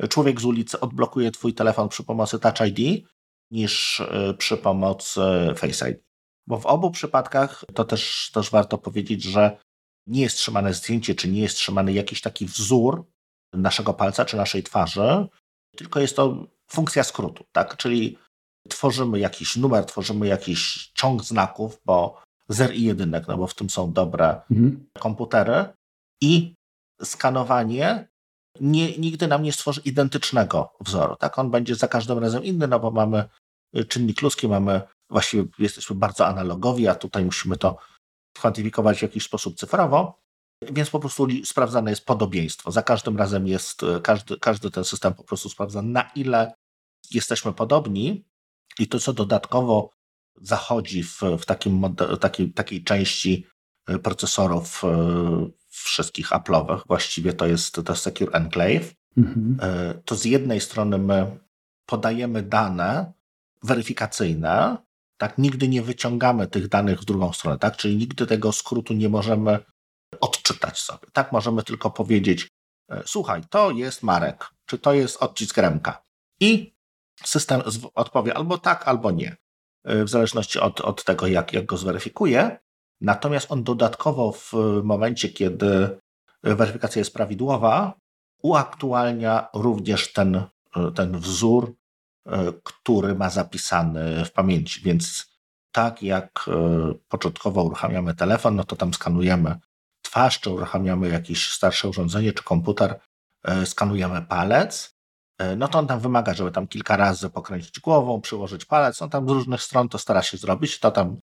człowiek z ulicy odblokuje twój telefon przy pomocy Touch ID niż e, przy pomocy Face ID. Bo w obu przypadkach to też, też warto powiedzieć, że nie jest trzymane zdjęcie, czy nie jest trzymany jakiś taki wzór naszego palca, czy naszej twarzy, tylko jest to funkcja skrótu, tak? Czyli tworzymy jakiś numer, tworzymy jakiś ciąg znaków, bo zer i jedynek, no bo w tym są dobre mhm. komputery i skanowanie nie, nigdy nam nie stworzy identycznego wzoru. Tak? On będzie za każdym razem inny, no bo mamy y, czynnik ludzki, mamy, właściwie jesteśmy bardzo analogowi, a tutaj musimy to kwantyfikować w jakiś sposób cyfrowo, więc po prostu sprawdzane jest podobieństwo. Za każdym razem jest, y, każdy, każdy ten system po prostu sprawdza, na ile jesteśmy podobni i to, co dodatkowo zachodzi w, w takim takiej, takiej części y, procesorów wszystkich Apple'owych, właściwie to jest to Secure Enclave, mhm. E, to z jednej strony my podajemy dane weryfikacyjne, tak, nigdy nie wyciągamy tych danych w drugą stronę, tak, czyli nigdy tego skrótu nie możemy odczytać sobie, tak, możemy tylko powiedzieć, e, słuchaj, to jest Marek, czy to jest odcisk Remka i system odpowie albo tak, albo nie, e, w zależności od, od tego, jak, jak go zweryfikuje. Natomiast on dodatkowo w momencie, kiedy weryfikacja jest prawidłowa, uaktualnia również ten, ten wzór, który ma zapisany w pamięci. Więc tak jak e, początkowo uruchamiamy telefon, no to tam skanujemy twarz, czy uruchamiamy jakieś starsze urządzenie, czy komputer, e, skanujemy palec, e, no to on tam wymaga, żeby tam kilka razy pokręcić głową, przyłożyć palec, no tam z różnych stron to stara się zrobić, to tam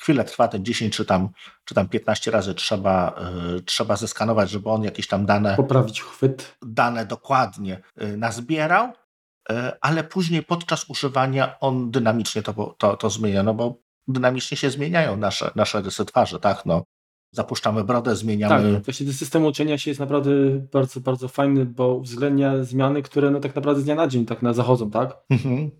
chwilę trwa, ten 10 czy tam, czy tam 15 razy trzeba, y, trzeba zeskanować, żeby on jakieś tam dane. Poprawić chwyt. Dane dokładnie y, nazbierał, y, ale później podczas używania on dynamicznie to, to, to zmienia, no bo dynamicznie się zmieniają nasze, nasze rysy twarzy, tak? No, zapuszczamy brodę, zmieniamy. Tak, właśnie ten system uczenia się jest naprawdę bardzo, bardzo fajny, bo uwzględnia zmiany, które no tak naprawdę z dnia na dzień tak na zachodzą, tak? Mhm.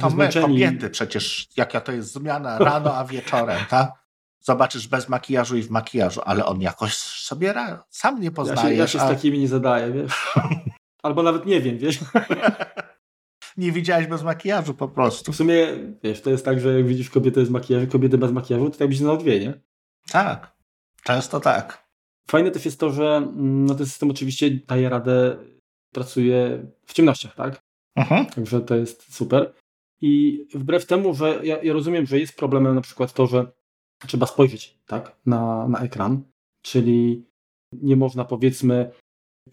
To my, kobiety przecież, jaka to jest zmiana rano, a wieczorem, tak? Zobaczysz bez makijażu i w makijażu, ale on jakoś sobie sam nie poznaje. Ja się, ja się a... z takimi nie zadaję, wiesz? Albo nawet nie wiem, wiesz? nie widziałeś bez makijażu po prostu. W sumie, wiesz, to jest tak, że jak widzisz kobietę z makijażu, kobietę bez makijażu, to tak byś znał dwie, nie? Tak, często tak. Fajne też jest to, że mm, no, ten system oczywiście daje radę, pracuje w ciemnościach, tak? Aha. Także to jest super. I wbrew temu, że ja, ja, rozumiem, że jest problemem na przykład to, że trzeba spojrzeć tak, na, na ekran, czyli nie można powiedzmy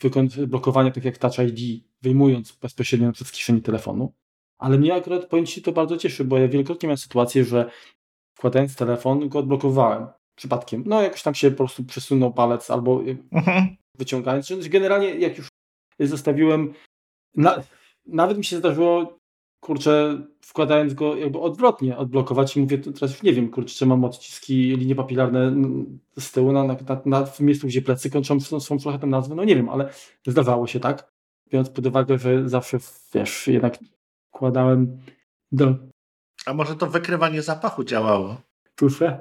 wykonać blokowania tak jak Touch ID, wyjmując bezpośrednio z kieszeni telefonu. Ale mnie akurat powiem Ci to bardzo cieszy, bo ja wielokrotnie miałem sytuację, że wkładając telefon go odblokowałem przypadkiem. No jakoś tam się po prostu przesunął palec albo mhm. wyciągając. Generalnie jak już zostawiłem na, nawet mi się zdarzyło, kurczę, wkładając go jakby odwrotnie, odblokować i mówię, teraz już nie wiem, kurczę, czy mam odciski, linie papilarne z tyłu na, na, na, w miejscu, gdzie plecy kończą swą szlachetną nazwę, no nie wiem, ale zdawało się tak, biorąc pod uwagę, że zawsze, wiesz, jednak wkładałem do... A może to wykrywanie zapachu działało? Tusze.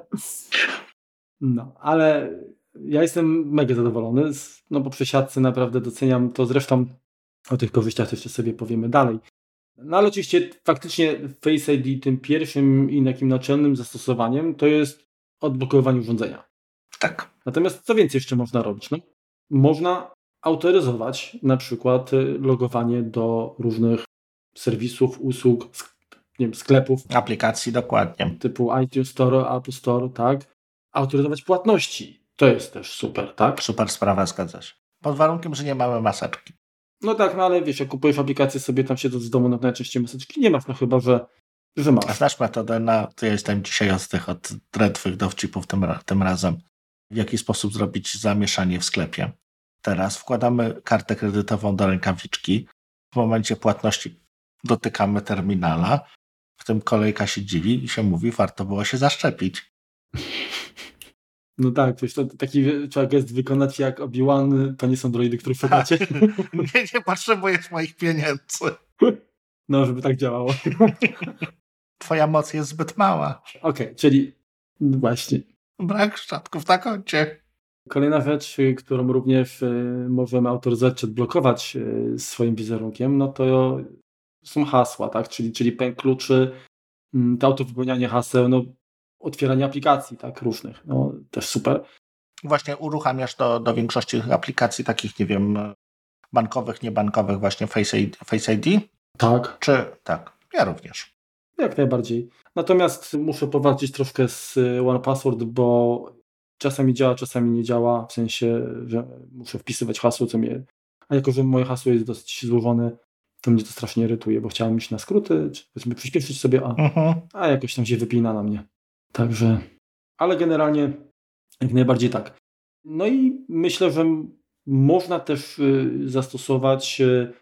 No, ale ja jestem mega zadowolony, no bo przy siatce naprawdę doceniam to, zresztą o tych korzyściach jeszcze sobie powiemy dalej. No ale oczywiście faktycznie Face ID tym pierwszym i takim naczelnym zastosowaniem to jest odblokowanie urządzenia. Tak. Natomiast co więcej jeszcze można robić? No, można autoryzować na przykład y, logowanie do różnych serwisów, usług, nie wiem, sklepów. Aplikacji, dokładnie. Typu iTunes Store, Apple Store, tak. Autoryzować płatności. To jest też super, tak? Super sprawa, zgadza się. Pod warunkiem, że nie mamy maseczki. No tak, no ale wiesz, jak kupujesz aplikację sobie tam siedząc z domu, no najczęściej maseczki nie masz, no chyba, że, że masz. A znasz metodę na, to ja jestem dzisiaj od tych, od twych dowcipów tym, tym razem. W jaki sposób zrobić zamieszanie w sklepie. Teraz wkładamy kartę kredytową do rękawiczki. W momencie płatności dotykamy terminala. W tym kolejka się dziwi i się mówi, warto było się zaszczepić. No tak, to, to taki trzeba gest wykonać jak Obi-Wan, to nie są droidy, które szukacie. nie, nie potrzebujesz moich pieniędzy. No, żeby tak działało. Twoja moc jest zbyt mała. Okej, okay, czyli właśnie. Brak szczotków na koncie. Kolejna rzecz, którą również y, możemy autoryzować czy odblokować y, swoim wizerunkiem, no to są hasła, tak? Czyli, czyli pęk kluczy, mm, to autowypełnianie haseł, no otwieranie aplikacji tak różnych. No, też super. Właśnie uruchamiasz do, do większości aplikacji takich, nie wiem, bankowych, niebankowych, właśnie Face ID? Face ID? Tak. Czy tak? Ja również. Jak najbardziej. Natomiast muszę powalczyć troszkę z One Password, bo czasami działa, czasami nie działa, w sensie, że muszę wpisywać hasło, co mnie... A jako, że moje hasło jest dosyć złożone, to mnie to strasznie irytuje, bo chciałem iść na skróty, czy powiedzmy przyspieszyć sobie, a, Mhm. a jakoś tam się wypina na mnie. Także, ale generalnie jak najbardziej tak. No i myślę, że można też y, zastosować y,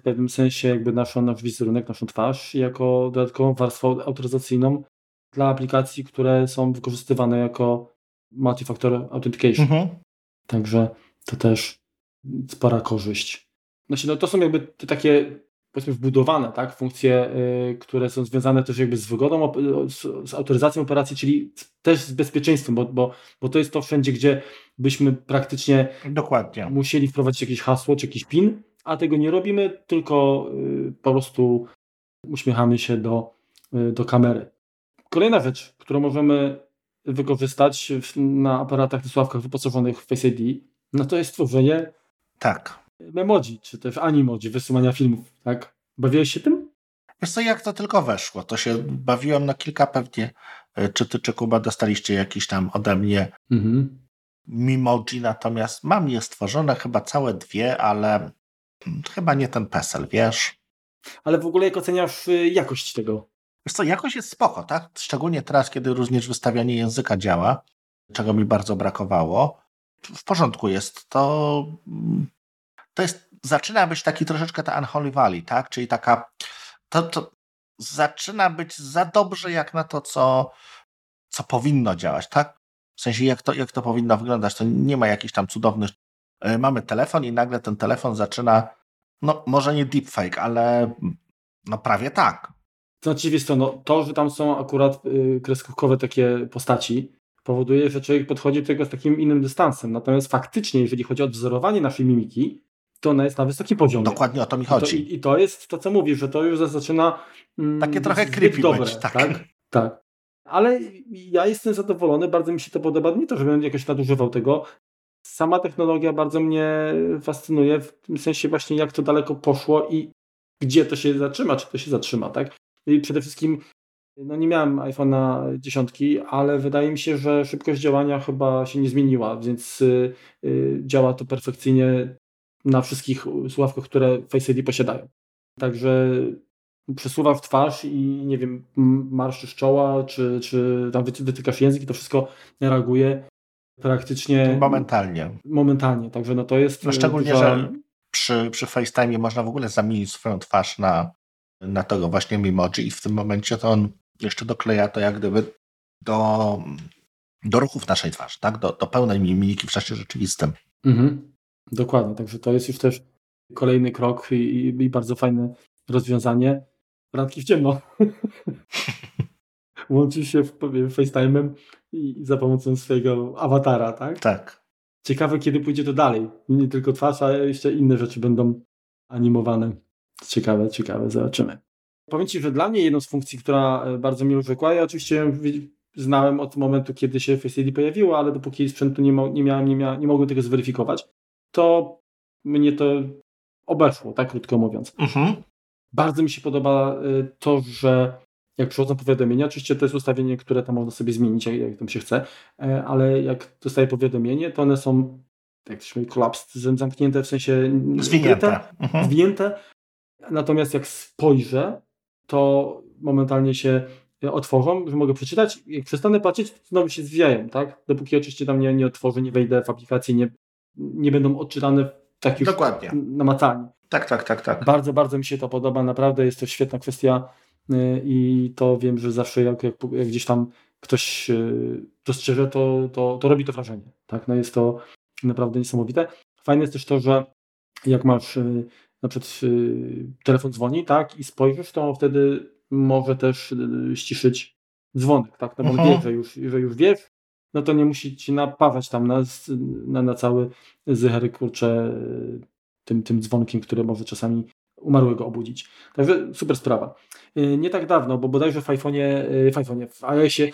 w pewnym sensie jakby naszą, nasz wizerunek, naszą twarz jako dodatkową warstwę autoryzacyjną dla aplikacji, które są wykorzystywane jako multifactor authentication. Mhm. Także to też spora korzyść. Znaczy, no to są jakby te takie powiedzmy wbudowane tak, funkcje, y, które są związane też jakby z wygodą, z, z autoryzacją operacji, czyli też z bezpieczeństwem, bo, bo, bo to jest to wszędzie, gdzie byśmy praktycznie Dokładnie. musieli wprowadzić jakieś hasło czy jakiś PIN, a tego nie robimy, tylko y, po prostu uśmiechamy się do, y, do kamery. Kolejna rzecz, którą możemy wykorzystać na aparatach i słuchawkach wyposażonych w Face ID, no to jest tworzenie Tak. Memoji, czy też animoji, wysyłania filmów, tak? Bawiłeś się tym? Wiesz co, jak to tylko weszło, to się bawiłem na kilka pewnie, y, czy ty, czy Kuba dostaliście jakiś tam ode mnie Mhm. Mimoji, natomiast mam je stworzone, chyba całe dwie, ale mm, chyba nie ten PESEL, wiesz? Ale w ogóle jak oceniasz y, jakość tego? Wiesz co, jakoś jest spoko, tak? Szczególnie teraz, kiedy również wystawianie języka działa, czego mi bardzo brakowało. W porządku jest. To, mm, to jest, zaczyna być taki troszeczkę ta Unholy Valley, tak? Czyli taka, to, to zaczyna być za dobrze jak na to, co, co powinno działać, tak? W sensie, jak to, jak to powinno wyglądać, to nie ma jakichś tam cudownych. e, Mamy telefon i nagle ten telefon zaczyna, no może nie deepfake, ale no prawie tak. Znaczy, wiesz co, no, to, że tam są akurat y, kreskówkowe takie postaci, powoduje, że człowiek podchodzi do tego z takim innym dystansem. Natomiast faktycznie, jeżeli chodzi o odwzorowanie naszej mimiki, to ona jest na wysokim poziomie. Dokładnie o to mi I to, chodzi. i, I to jest to, co mówisz, że to już zaczyna. Mm, Takie trochę creepy dobre, być, tak. tak. Tak. Ale ja jestem zadowolony, bardzo mi się to podoba. Nie to, żebym jakoś nadużywał tego. Sama technologia bardzo mnie fascynuje, w tym sensie właśnie jak to daleko poszło i gdzie to się zatrzyma, czy to się zatrzyma, tak? I przede wszystkim, no nie miałem iPhone'a 10, ale wydaje mi się, że szybkość działania chyba się nie zmieniła, więc y, y, działa to perfekcyjnie na wszystkich słuchawkach, które Face ID posiadają. Także przesuwasz twarz i nie wiem, marszczysz czoła, czy, czy tam wyty- wytykasz język i to wszystko reaguje praktycznie Momentalnie. momentalnie. Także no to jest No szczególnie, duża- że przy, przy FaceTime można w ogóle zamienić swoją twarz na, na tego właśnie Mimoji i w tym momencie to on jeszcze dokleja to jak gdyby do, do ruchów naszej twarzy, tak? Do, do pełnej mimiki w czasie rzeczywistym. Mhm. Dokładnie, także to jest już też kolejny krok i, i, i bardzo fajne rozwiązanie. Randki w ciemno. Łączysz się w, FaceTime'em i, i za pomocą swojego awatara, tak? Tak. Ciekawe, kiedy pójdzie to dalej. Nie tylko twarz, ale jeszcze inne rzeczy będą animowane. Ciekawe, ciekawe, zobaczymy. Powiem Ci, że dla mnie jedną z funkcji, która e, bardzo mi urzekła, ja oczywiście znałem od momentu, kiedy się Face ID pojawiło, ale dopóki sprzętu nie, nie miałem, nie, mia- nie mogłem tego zweryfikować, to mnie to obeszło, tak krótko mówiąc. Mhm. Bardzo mi się podoba y, to, że jak przychodzą powiadomienia, oczywiście to jest ustawienie, które tam można sobie zmienić, jak, jak tam się chce, e, ale jak dostaję powiadomienie, to one są, jak to się mówi, kolaps, zamknięte, w sensie Zwinięte. Mhm. zwinięte. Natomiast jak spojrzę, to momentalnie się otworzą, że mogę przeczytać. Jak przestanę patrzeć, znowu się zwijają, tak? Dopóki oczywiście tam nie, nie otworzę, nie wejdę w aplikację, nie, nie będą odczytane tak już Dokładnie. namacalnie. Tak, tak, tak, tak. Bardzo, bardzo mi się to podoba. Naprawdę jest to świetna kwestia y, i to wiem, że zawsze jak, jak, jak gdzieś tam ktoś y, dostrzeże, to, to, to robi to wrażenie. Tak? No jest to naprawdę niesamowite. Fajne jest też to, że jak masz y, na przykład telefon dzwoni, tak, i spojrzysz, to wtedy może też ściszyć dzwonek, tak, no bo Mhm. wie, że już, że już wiesz, no to nie musi ci napawać tam na, na, na cały zycher, kurczę, tym, tym dzwonkiem, który może czasami umarłego obudzić. Także super sprawa. Y, Nie tak dawno, bo bodajże w iPhone'ie, y, w iPhone'ie, w iOSie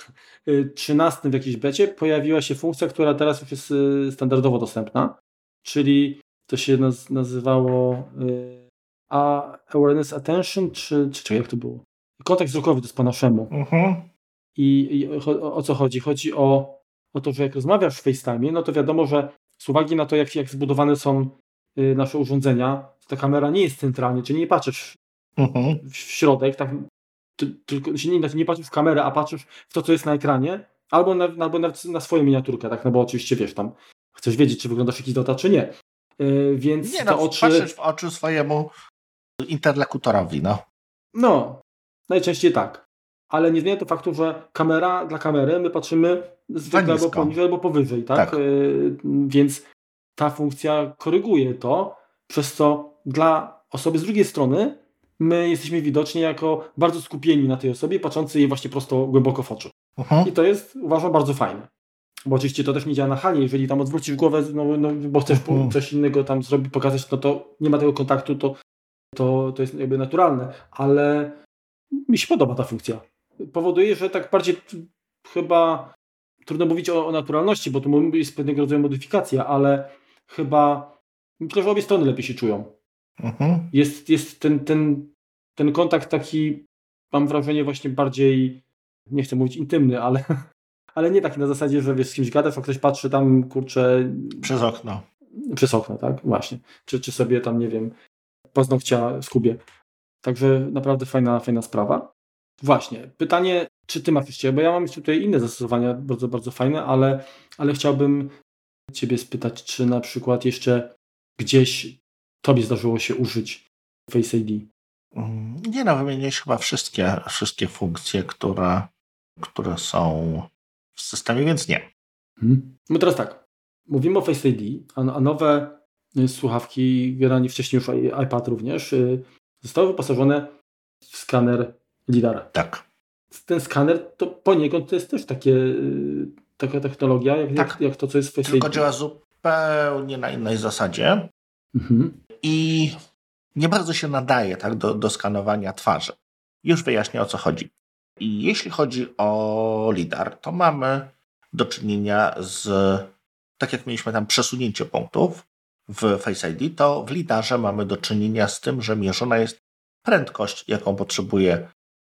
y, 13 w jakiejś becie pojawiła się funkcja, która teraz już jest y, standardowo dostępna, czyli to się naz nazywało y, a Awareness Attention, czy, czy, czy jak to było? kontakt wzrokowy to jest po naszemu. Mhm. I, I o, o co chodzi? Chodzi o, o to, że jak rozmawiasz w FaceTime, no to wiadomo, że z uwagi na to, jak, jak zbudowane są y, nasze urządzenia, ta kamera nie jest centralnie, czyli nie patrzysz Mhm. w środek, tak, ty, tylko się nie, znaczy nie patrzysz w kamerę, a patrzysz w to, co jest na ekranie, albo, na, albo na, na swoją miniaturkę, tak, no bo oczywiście wiesz tam, chcesz wiedzieć, czy wyglądasz jak idiota, czy nie. Yy, więc Nie no, oczy. patrzysz w oczy swojemu interlokutorowi, no. No, najczęściej tak. Ale nie zmienia to faktu, że kamera dla kamery my patrzymy zwykle albo poniżej, albo powyżej, tak? Tak. Yy, więc ta funkcja koryguje to, przez co dla osoby z drugiej strony my jesteśmy widoczni jako bardzo skupieni na tej osobie, patrzący jej właśnie prosto głęboko w oczy. Mhm. I to jest, uważam, bardzo fajne. Bo oczywiście to też nie działa na hali, jeżeli tam odwrócisz głowę, no, no, bo chcesz po- Mhm. coś innego tam zrobić, pokazać, no to nie ma tego kontaktu, to, to, to jest jakby naturalne. Ale mi się podoba ta funkcja. Powoduje, że tak bardziej chyba trudno mówić o, o naturalności, bo to jest pewnego rodzaju modyfikacja, ale chyba myślę, że obie strony lepiej się czują. Mhm. Jest, jest ten, ten, ten kontakt taki, mam wrażenie, właśnie bardziej, nie chcę mówić intymny, ale, ale nie taki na zasadzie, że wiesz, z kimś gadasz, a ktoś patrzy tam, kurczę, Przez okno. przez okno, tak? Właśnie. Czy, czy sobie tam, nie wiem, paznokcia skubie. Także naprawdę fajna, fajna sprawa. Właśnie. Pytanie, czy ty masz jeszcze, bo ja mam jeszcze tutaj inne zastosowania bardzo, bardzo fajne, ale, ale chciałbym ciebie spytać, czy na przykład jeszcze gdzieś tobie zdarzyło się użyć Face ID? Mm, Nie no, wymieniłeś chyba wszystkie, wszystkie funkcje, które, które są w systemie, więc nie. Mhm. No teraz tak, mówimy o Face ID, a, a nowe y, słuchawki, generalnie wcześniej już iPad również, y, zostały wyposażone w skaner LiDAR. Tak. Ten skaner to poniekąd to jest też takie, y, taka technologia, jak, Tak. jak, jak to, co jest w Face Tylko działa zupełnie na innej zasadzie Mhm. i nie bardzo się nadaje tak, do, do skanowania twarzy. Już wyjaśnię o co chodzi. I jeśli chodzi o LIDAR, to mamy do czynienia z, tak jak mieliśmy tam przesunięcie punktów w Face ID, to w LIDARze mamy do czynienia z tym, że mierzona jest prędkość, jaką potrzebuje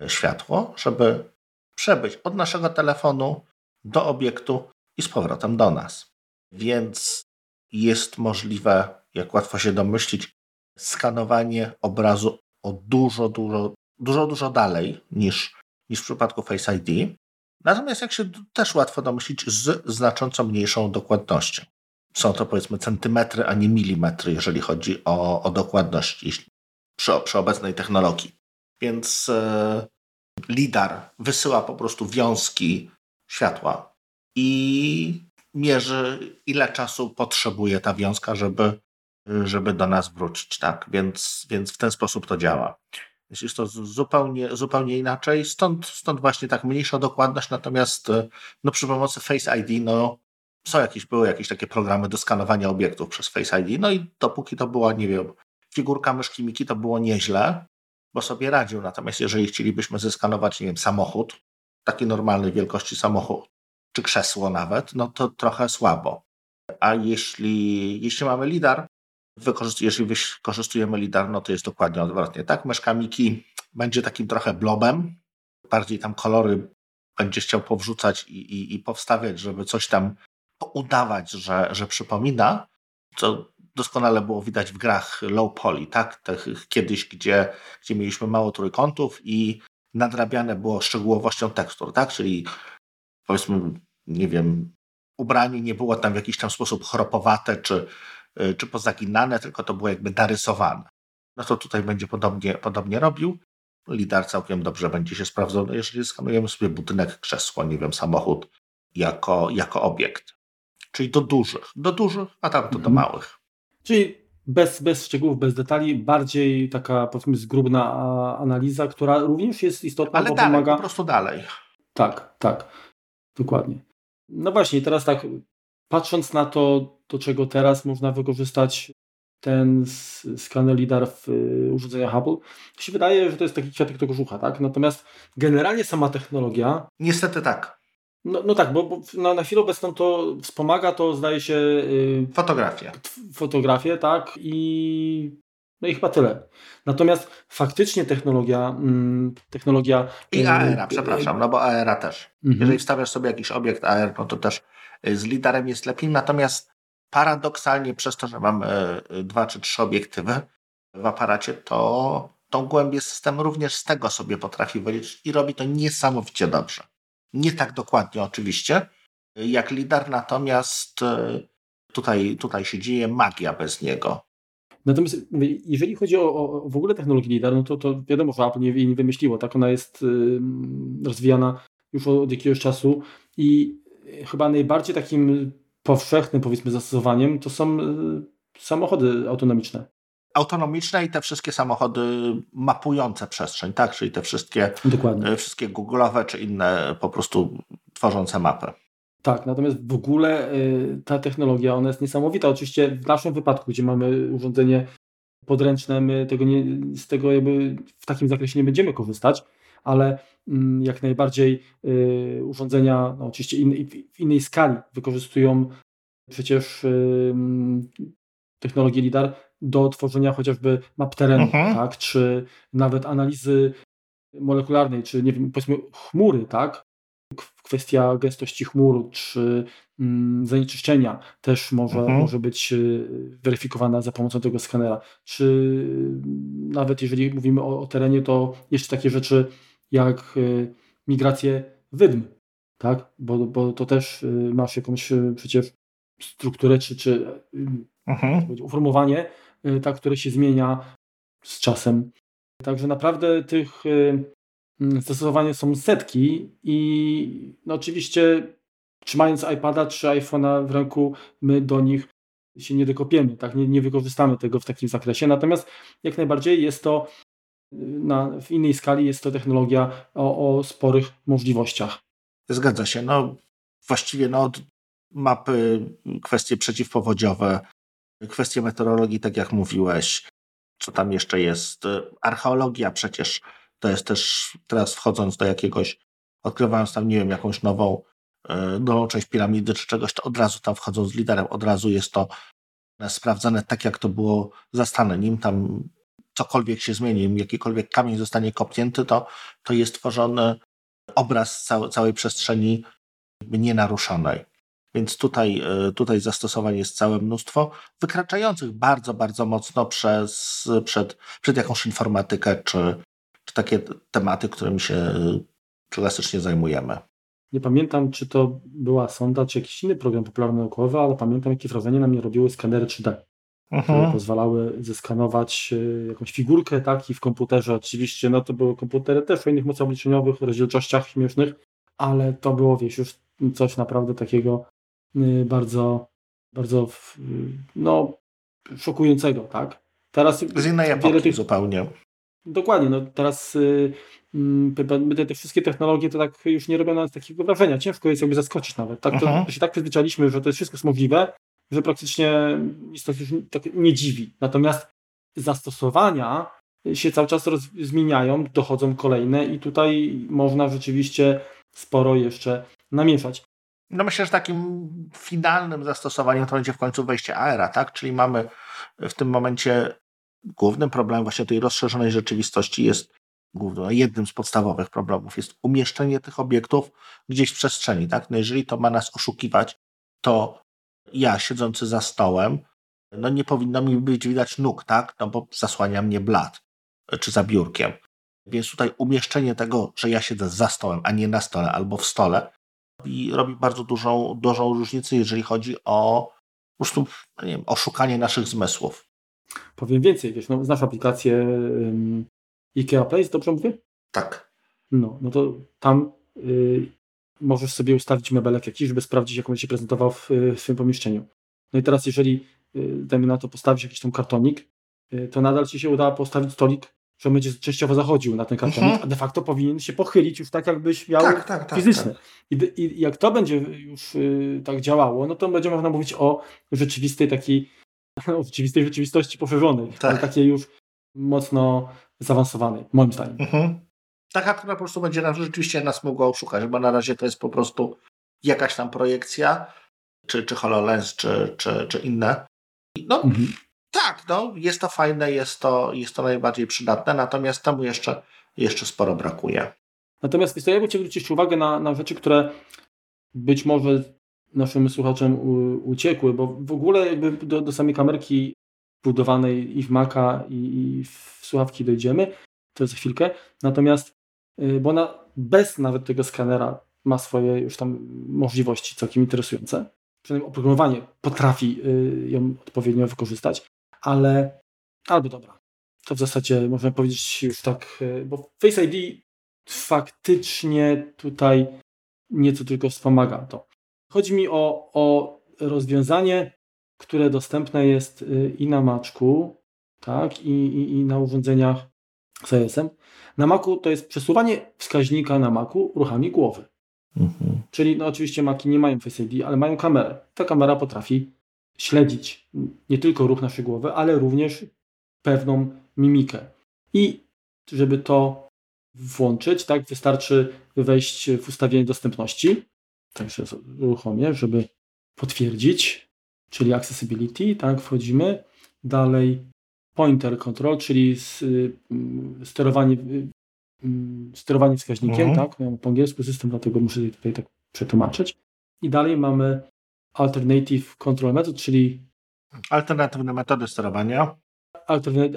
światło, żeby przebyć od naszego telefonu do obiektu i z powrotem do nas. Więc jest możliwe, jak łatwo się domyślić, skanowanie obrazu o dużo, dużo, dużo, dużo dalej niż, niż w przypadku Face ID. Natomiast, jak się też łatwo domyślić, z znacząco mniejszą dokładnością. Są to powiedzmy centymetry, a nie milimetry, jeżeli chodzi o, o dokładność przy, przy obecnej technologii. Więc e, LIDAR wysyła po prostu wiązki światła i mierzy, ile czasu potrzebuje ta wiązka, żeby, żeby do nas wrócić. Tak? Więc, więc w ten sposób to działa. Jest to zupełnie, zupełnie inaczej, stąd, stąd właśnie tak mniejsza dokładność, natomiast e, no, przy pomocy Face ID no, są jakieś, były jakieś takie programy do skanowania obiektów przez Face ID, no i dopóki to była, nie wiem, figurka myszki Miki, to było nieźle, bo sobie radził, natomiast jeżeli chcielibyśmy zeskanować, nie wiem, samochód, takiej normalnej wielkości samochód, czy krzesło nawet, no to trochę słabo. A jeśli, jeśli mamy lidar, jeżeli wykorzystujemy lidar, no to jest dokładnie odwrotnie. Tak, myszka Miki będzie takim trochę blobem, bardziej tam kolory będzie chciał powrzucać i, i, i powstawiać, żeby coś tam udawać, że, że przypomina, co doskonale było widać w grach low poly, tak? Tych, kiedyś, gdzie, gdzie mieliśmy mało trójkątów i nadrabiane było szczegółowością tekstur, tak? Czyli powiedzmy, nie wiem, ubranie nie było tam w jakiś tam sposób chropowate czy, czy pozaginane, tylko to było jakby narysowane. No to tutaj będzie podobnie, podobnie robił. Lidar całkiem dobrze będzie się sprawdzał, no jeżeli skanujemy sobie budynek, krzesło, nie wiem, samochód jako, jako obiekt. Czyli do dużych, do dużych, a tam to do Mhm. małych. Czyli bez, bez szczegółów, bez detali, bardziej taka powiedzmy zgrubna analiza, która również jest istotna, Ale bo dalej, pomaga. po prostu dalej. Tak, tak. Dokładnie. No właśnie, teraz tak, patrząc na to, do czego teraz można wykorzystać ten skaner LIDAR w y, urządzeniach Hubble, się wydaje, że to jest taki kwiatek do kożucha, tak? Natomiast generalnie sama technologia, Niestety tak. No, no tak, bo, bo na, na chwilę obecną to wspomaga to, zdaje się, y, Fotografie. t- fotografię, tak? I No i chyba tyle. Natomiast faktycznie technologia. Mm, technologia I AERA, przepraszam, no bo AERA też. Mhm. Jeżeli wstawiasz sobie jakiś obiekt AR, no to też z lidarem jest lepiej. Natomiast paradoksalnie przez to, że mamy dwa czy trzy obiektywy w aparacie, to tą głębię systemu również z tego sobie potrafi wyliczyć i robi to niesamowicie dobrze. Nie tak dokładnie oczywiście, jak lidar, natomiast e, tutaj, tutaj się dzieje magia bez niego. Natomiast jeżeli chodzi o, o w ogóle technologię lidar, no to, to wiadomo, że Apple nie, nie wymyśliło, tak ona jest y, rozwijana już od jakiegoś czasu i chyba najbardziej takim powszechnym powiedzmy zastosowaniem to są y, samochody autonomiczne autonomiczne i te wszystkie samochody mapujące przestrzeń, tak? Czyli te wszystkie, Dokładnie. E, wszystkie Google'owe czy inne po prostu tworzące mapy. Tak, natomiast w ogóle y, ta technologia, ona jest niesamowita. Oczywiście w naszym wypadku, gdzie mamy urządzenie podręczne, my tego nie, z tego jakby w takim zakresie nie będziemy korzystać, ale mm, jak najbardziej y, urządzenia, no oczywiście in, w innej skali wykorzystują przecież y, technologię LIDAR do tworzenia chociażby map terenu, mhm. tak, czy nawet analizy molekularnej, czy nie wiem, powiedzmy chmury, tak, kwestia gęstości chmur, czy mm, zanieczyszczenia też może, mhm. może być y, weryfikowana za pomocą tego skanera. Czy nawet jeżeli mówimy o, o terenie, to jeszcze takie rzeczy jak y, migrację wydm, tak? Bo, bo to też y, masz jakąś przecież strukturę, czy, czy mhm. uformowanie, tak, które się zmienia z czasem. Także naprawdę tych Mm, zastosowania są setki i no oczywiście trzymając iPada czy iPhone'a w ręku, my do nich się nie dokopiemy, tak? nie, nie wykorzystamy tego w takim zakresie. Natomiast jak najbardziej jest to y, na, w innej skali, jest to technologia o, o sporych możliwościach. Zgadza się. No, właściwie no, mapy, kwestie przeciwpowodziowe, kwestie meteorologii, tak jak mówiłeś, co tam jeszcze jest, archeologia przecież to jest też teraz wchodząc do jakiegoś, odkrywając tam, nie wiem, jakąś nową, e, nową część piramidy czy czegoś, to od razu tam wchodzą z liderem, od razu jest to sprawdzane tak, jak to było zastane. Nim tam cokolwiek się zmieni, nim jakikolwiek kamień zostanie kopnięty, to, to jest tworzony obraz całe, całej przestrzeni nienaruszonej. Więc tutaj, e, tutaj zastosowań jest całe mnóstwo, wykraczających bardzo, bardzo mocno przez, przed, przed jakąś informatykę czy, czy takie tematy, którymi się klasycznie zajmujemy. Nie pamiętam, czy to była sonda, czy jakiś inny program popularny naukowy, ale pamiętam, jakie wrażenie na mnie robiły skanery 3D, mhm. które pozwalały zeskanować e, jakąś figurkę, tak, i w komputerze oczywiście, no to były komputery też o innych mocach obliczeniowych, rozdzielczościach śmiesznych, ale to było, wiesz, już coś naprawdę takiego bardzo, bardzo, no, szokującego, tak. Teraz z innej epoki tych... zupełnie. Dokładnie, no teraz y, y, te, te, wszystkie technologie to tak już nie robią nas takiego wrażenia. Ciężko jest jakby zaskoczyć nawet. Tak, to, mhm. się tak przyzwyczailiśmy, że to jest wszystko jest możliwe, że praktycznie nic to już tak nie dziwi. Natomiast zastosowania się cały czas zmieniają, dochodzą kolejne i tutaj można rzeczywiście sporo jeszcze namieszać. No myślę, że takim finalnym zastosowaniem to będzie w końcu wejście AERA, tak? Czyli mamy w tym momencie głównym problemem właśnie tej rozszerzonej rzeczywistości jest głównym, jednym z podstawowych problemów jest umieszczenie tych obiektów gdzieś w przestrzeni. Tak? No jeżeli to ma nas oszukiwać, to ja siedzący za stołem, no nie powinno mi być widać nóg, tak? No bo zasłania mnie blat czy za biurkiem. Więc tutaj umieszczenie tego, że ja siedzę za stołem, a nie na stole albo w stole, robi, robi bardzo dużą, dużą różnicę, jeżeli chodzi o po prostu, nie wiem, oszukanie naszych zmysłów. Powiem więcej, wiesz, no, znasz aplikację um, IKEA Place, dobrze mówię? Tak. No, no to tam y, możesz sobie ustawić mebelek jakiś, żeby sprawdzić, jak on się prezentował w, w swoim pomieszczeniu. No i teraz, jeżeli y, dajmy na to postawić jakiś tam kartonik, y, to nadal ci się uda postawić stolik, że będzie częściowo zachodził na ten kartonik, mhm. a de facto powinien się pochylić już tak, jakbyś miał tak, tak, tak, fizyczny. I, I, jak to będzie już y, tak działało, no to będzie można mówić o rzeczywistej takiej oczywistej rzeczywistości poszerzonej, tak. ale takiej już mocno zaawansowanej, moim zdaniem. Mhm. Taka, która po prostu będzie nam rzeczywiście nas mogła oszukać, bo na razie to jest po prostu jakaś tam projekcja, czy, czy HoloLens, czy, czy, czy inne. No, mhm. Tak, no, jest to fajne, jest to, jest to najbardziej przydatne, natomiast temu jeszcze, jeszcze sporo brakuje. Natomiast ja bym chciał zwrócić uwagę na, na rzeczy, które być może naszym słuchaczom u, uciekły, bo w ogóle jakby do, do samej kamerki budowanej i w Maca i, i w słuchawki dojdziemy, to za chwilkę. Natomiast, y, bo ona bez nawet tego skanera ma swoje już tam możliwości całkiem interesujące. Przynajmniej oprogramowanie potrafi y, ją odpowiednio wykorzystać, ale albo dobra. To w zasadzie można powiedzieć już tak, y, bo Face ID faktycznie tutaj nieco tylko wspomaga to. Chodzi mi o, o rozwiązanie, które dostępne jest y, i na Maczku, tak, i, i, i na urządzeniach z iOS-em. Na Macu to jest przesuwanie wskaźnika na Macu ruchami głowy. Mhm. Czyli no, oczywiście Maki nie mają Face ID, ale mają kamerę. Ta kamera potrafi śledzić nie tylko ruch naszej głowy, ale również pewną mimikę. I żeby to włączyć, tak, wystarczy wejść w ustawienie dostępności. Także uruchomię, żeby potwierdzić, czyli accessibility, tak, wchodzimy. Dalej pointer control, czyli mm, sterowanie, mm, sterowanie wskaźnikiem, mhm. tak, po angielsku system, dlatego muszę tutaj tak przetłumaczyć. I dalej mamy alternative control method, czyli alternatywne metody sterowania.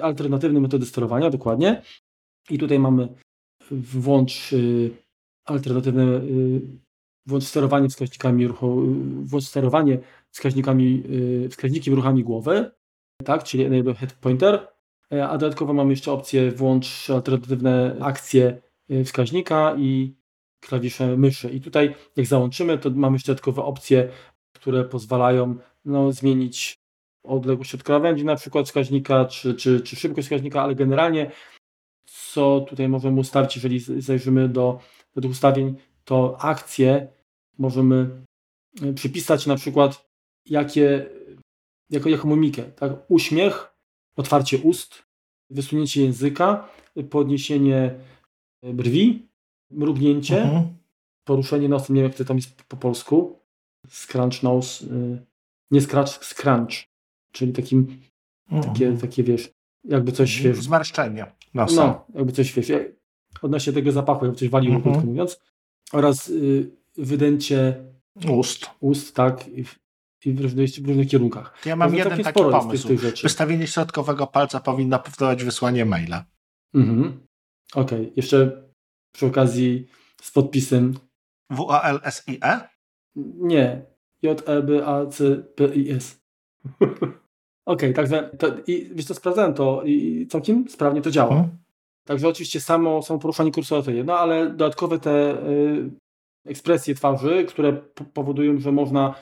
Alternatywne metody sterowania, dokładnie. I tutaj mamy włącz y, alternatywne, y, włącz sterowanie wskaźnikami ruchu, włącz sterowanie wskaźnikami, y, wskaźnikiem ruchami głowy, tak, czyli enable head pointer, e, a dodatkowo mamy jeszcze opcję włącz alternatywne akcje wskaźnika i klawisze myszy. I tutaj jak załączymy, to mamy jeszcze dodatkowe opcje, które pozwalają no, zmienić odległość od krawędzi na przykład wskaźnika, czy, czy, czy szybkość wskaźnika, ale generalnie co tutaj możemy ustawić, jeżeli zajrzymy do, do ustawień, to akcje możemy e, przypisać na przykład jakie, jako, jako mimikę. Tak? Uśmiech, otwarcie ust, wysunięcie języka, podniesienie brwi, mrugnięcie, mhm. poruszenie nosem, nie wiem jak to tam jest po polsku, scrunch nose, e, nie scratch, scrunch, czyli takim, mhm. takie, takie wiesz, jakby coś... Wiesz, Zmarszczenie nosa. No, jakby coś, wiesz, odnośnie tego zapachu, jakby coś waliło, mhm. krótko mówiąc. Oraz y, wydęcie ust. Ust, tak, i w, i w, różnych, w różnych kierunkach. Ja mam jeden taki pomysł. Tych, tych Wystawienie środkowego palca powinno powodować wysłanie maila. Mhm. Okej, okay. jeszcze przy okazji z podpisem W-A-L-S-I-E? Nie. J-E-B-A-C-P-I-S. Okej, okay, także to, i, wiesz co, sprawdzałem to i całkiem sprawnie to działa. Hmm. Także oczywiście samo, samo poruszanie kursora to jedno, ale dodatkowe te y, ekspresje twarzy, które powodują, że można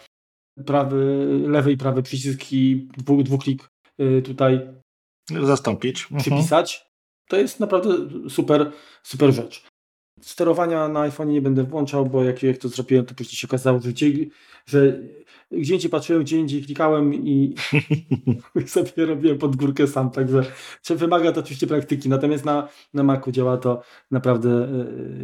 prawy, lewy i prawy przyciski, dwu, dwuklik y, tutaj zastąpić, mhm. przypisać. To jest naprawdę super, super rzecz. Sterowania na iPhone nie będę włączał, bo jak, jak to zrobiłem, to później się okazało, że, że gdzie indziej patrzyłem, gdzie indziej klikałem i sobie robiłem pod górkę sam, także wymaga to oczywiście praktyki, natomiast na, na Macu działa to naprawdę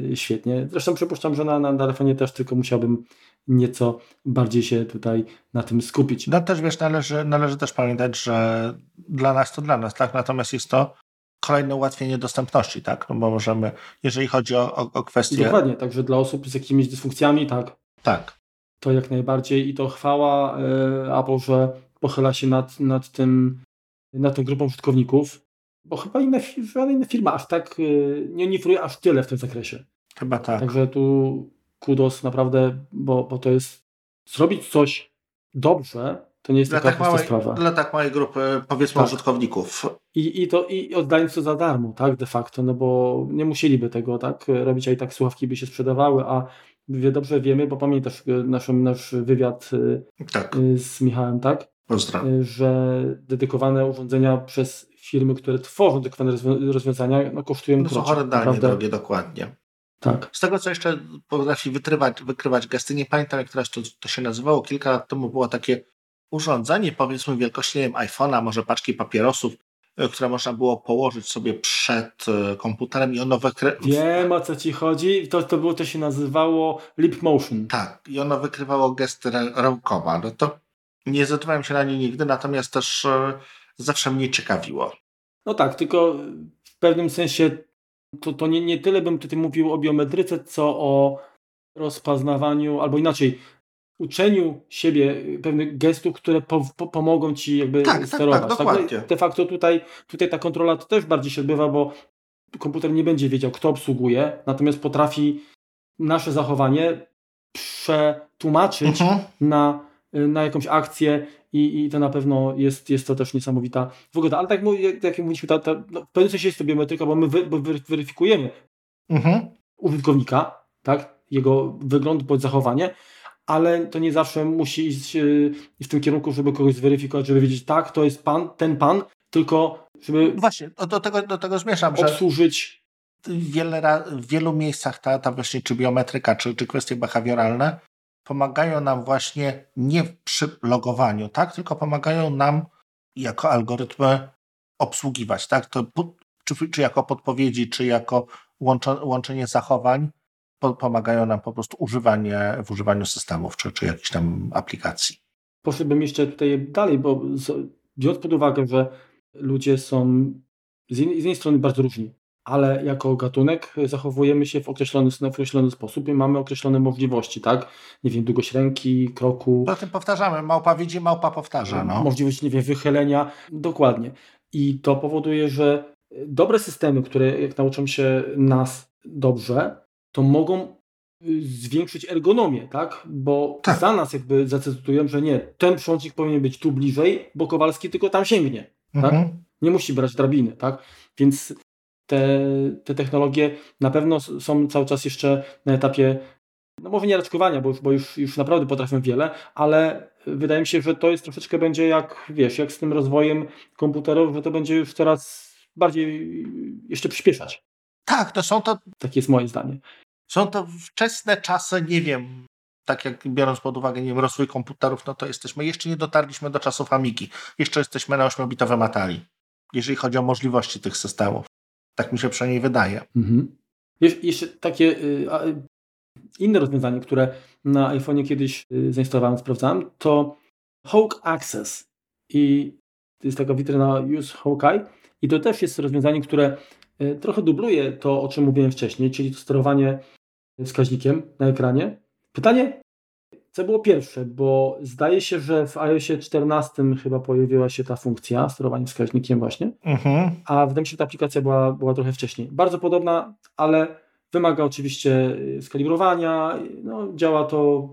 yy, świetnie. Zresztą przypuszczam, że na, na też tylko musiałbym nieco bardziej się tutaj na tym skupić. No też wiesz, należy, należy też pamiętać, że dla nas to dla nas, tak? Natomiast jest to kolejne ułatwienie dostępności, tak? No bo możemy, jeżeli chodzi o, o, o kwestie... Dokładnie, także dla osób z jakimiś dysfunkcjami, tak. Tak to jak najbardziej i to chwała e, Apple, że pochyla się nad, nad, tym, nad tą grupą użytkowników, bo chyba inne, żadna inna firma aż tak e, nie oferuje aż tyle w tym zakresie. Chyba tak. Także tu kudos naprawdę, bo, bo to jest zrobić coś dobrze, to nie jest dla taka tak małej, sprawa. Dla tak małej grupy, powiedzmy, tak. użytkowników. I, i, to, I oddając to za darmo, tak, de facto, no bo nie musieliby tego tak robić, a i tak słuchawki by się sprzedawały, a dobrze wiemy, bo pamiętasz e, naszą, nasz wywiad e, tak. E, z Michałem, tak? Pozdrawiam. Że dedykowane urządzenia przez firmy, które tworzą dedykowane rozwiązania, no, kosztują no, są horrendalnie drogie, dokładnie. Tak. Z tego, co jeszcze potrafi wykrywać, wykrywać gesty, nie pamiętam, jak teraz to, to się nazywało, kilka lat temu było takie urządzenie, powiedzmy wielkości, nie wiem, iPhone'a, może paczki papierosów, E, które można było położyć sobie przed e, komputerem i ono wykrywało... Wiem o co ci chodzi. To, to, było, to się nazywało lip motion. Tak, i ono wykrywało gesty rękoma. No to nie zdecydowałem się na nie nigdy, natomiast też e, zawsze mnie ciekawiło. No tak, tylko w pewnym sensie to, to nie, nie tyle bym tutaj mówił o biometryce, co o rozpoznawaniu, albo inaczej, uczeniu siebie pewnych gestów, które po, po, pomogą ci jakby tak, sterować. Tak, tak, dokładnie. Tak? De facto tutaj, tutaj ta kontrola to też bardziej się odbywa, bo komputer nie będzie wiedział, kto obsługuje, natomiast potrafi nasze zachowanie przetłumaczyć Mhm. na, na jakąś akcję i, i to na pewno jest, jest to też niesamowita wygoda. Ale tak jak, jak mówiliśmy, ta, ta, no, w pewnym sensie jest to biometryka, bo my wy, bo weryfikujemy Mhm. użytkownika, tak, jego wygląd bądź zachowanie, ale to nie zawsze musi iść yy, w tym kierunku, żeby kogoś zweryfikować, żeby wiedzieć, tak, to jest pan, ten pan, tylko żeby Właśnie, do- do tego, do tego zmierzam, że obsłużyć wiele, w wielu miejscach ta, ta właśnie czy biometryka, czy, czy kwestie behawioralne pomagają nam właśnie nie przy logowaniu, tak, tylko pomagają nam jako algorytmy obsługiwać, tak, to czy, czy jako podpowiedzi, czy jako łączo, łączenie zachowań po, pomagają nam po prostu używanie, w używaniu systemów, czy, czy jakichś tam aplikacji. poszedłbym jeszcze tutaj dalej, bo biorąc pod uwagę, że ludzie są z jednej, z jednej strony bardzo różni, ale jako gatunek zachowujemy się w określony, w określony sposób i mamy określone możliwości, tak? Nie wiem, długość ręki, kroku, O tym powtarzamy, małpa widzi, małpa powtarza. No. możliwość, nie wiem, wychylenia. Dokładnie. I to powoduje, że dobre systemy, które jak nauczą się nas dobrze, to mogą y, zwiększyć ergonomię, tak? Bo Tak. za nas jakby zacytują, że nie, ten przątnik powinien być tu bliżej, bo Kowalski tylko tam sięgnie. Mhm. Nie musi brać drabiny, tak? Więc te, te technologie na pewno są cały czas jeszcze na etapie, no może nie raczkowania, bo już, bo już, już naprawdę potrafią wiele, ale wydaje mi się, że to jest troszeczkę będzie jak, wiesz, jak z tym rozwojem komputerów, że to będzie już teraz bardziej jeszcze przyspieszać. Tak, to są to Takie jest moje zdanie. Są to wczesne czasy, nie wiem, tak jak biorąc pod uwagę nie wiem, rozwój komputerów, no to jesteśmy, jeszcze nie dotarliśmy do czasów Amigi. Jeszcze jesteśmy na 8-bitowym Atari, jeżeli chodzi o możliwości tych systemów. Tak mi się przynajmniej wydaje. Mhm. Wiesz, jeszcze takie y, a, y, inne rozwiązanie, które na iPhone'ie kiedyś y, zainstalowałem, sprawdzałem, to Hawk Access. I to jest taka witryna Use Hawkeye. I to też jest rozwiązanie, które trochę dubluje to, o czym mówiłem wcześniej, czyli to sterowanie wskaźnikiem na ekranie. Pytanie, co było pierwsze, bo zdaje się, że w iOSie 14 chyba pojawiła się ta funkcja sterowania wskaźnikiem właśnie Mhm. a wydaje mi się, że ta aplikacja była, była trochę wcześniej. Bardzo podobna, ale wymaga oczywiście y, skalibrowania. No, działa to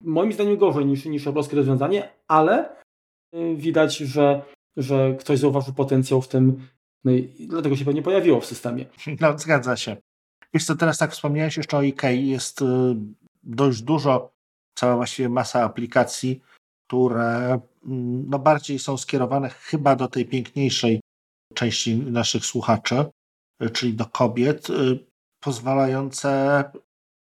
moim zdaniem gorzej niż, niż polskie rozwiązanie, ale y, widać, że, że ktoś zauważył potencjał w tym, no i dlatego się pewnie pojawiło w systemie. No, zgadza się. Wiesz co, teraz tak wspomniałeś jeszcze o IKEA, jest y, dość dużo, cała właściwie masa aplikacji, które mm, no, bardziej są skierowane chyba do tej piękniejszej części naszych słuchaczy, y, czyli do kobiet, y, pozwalające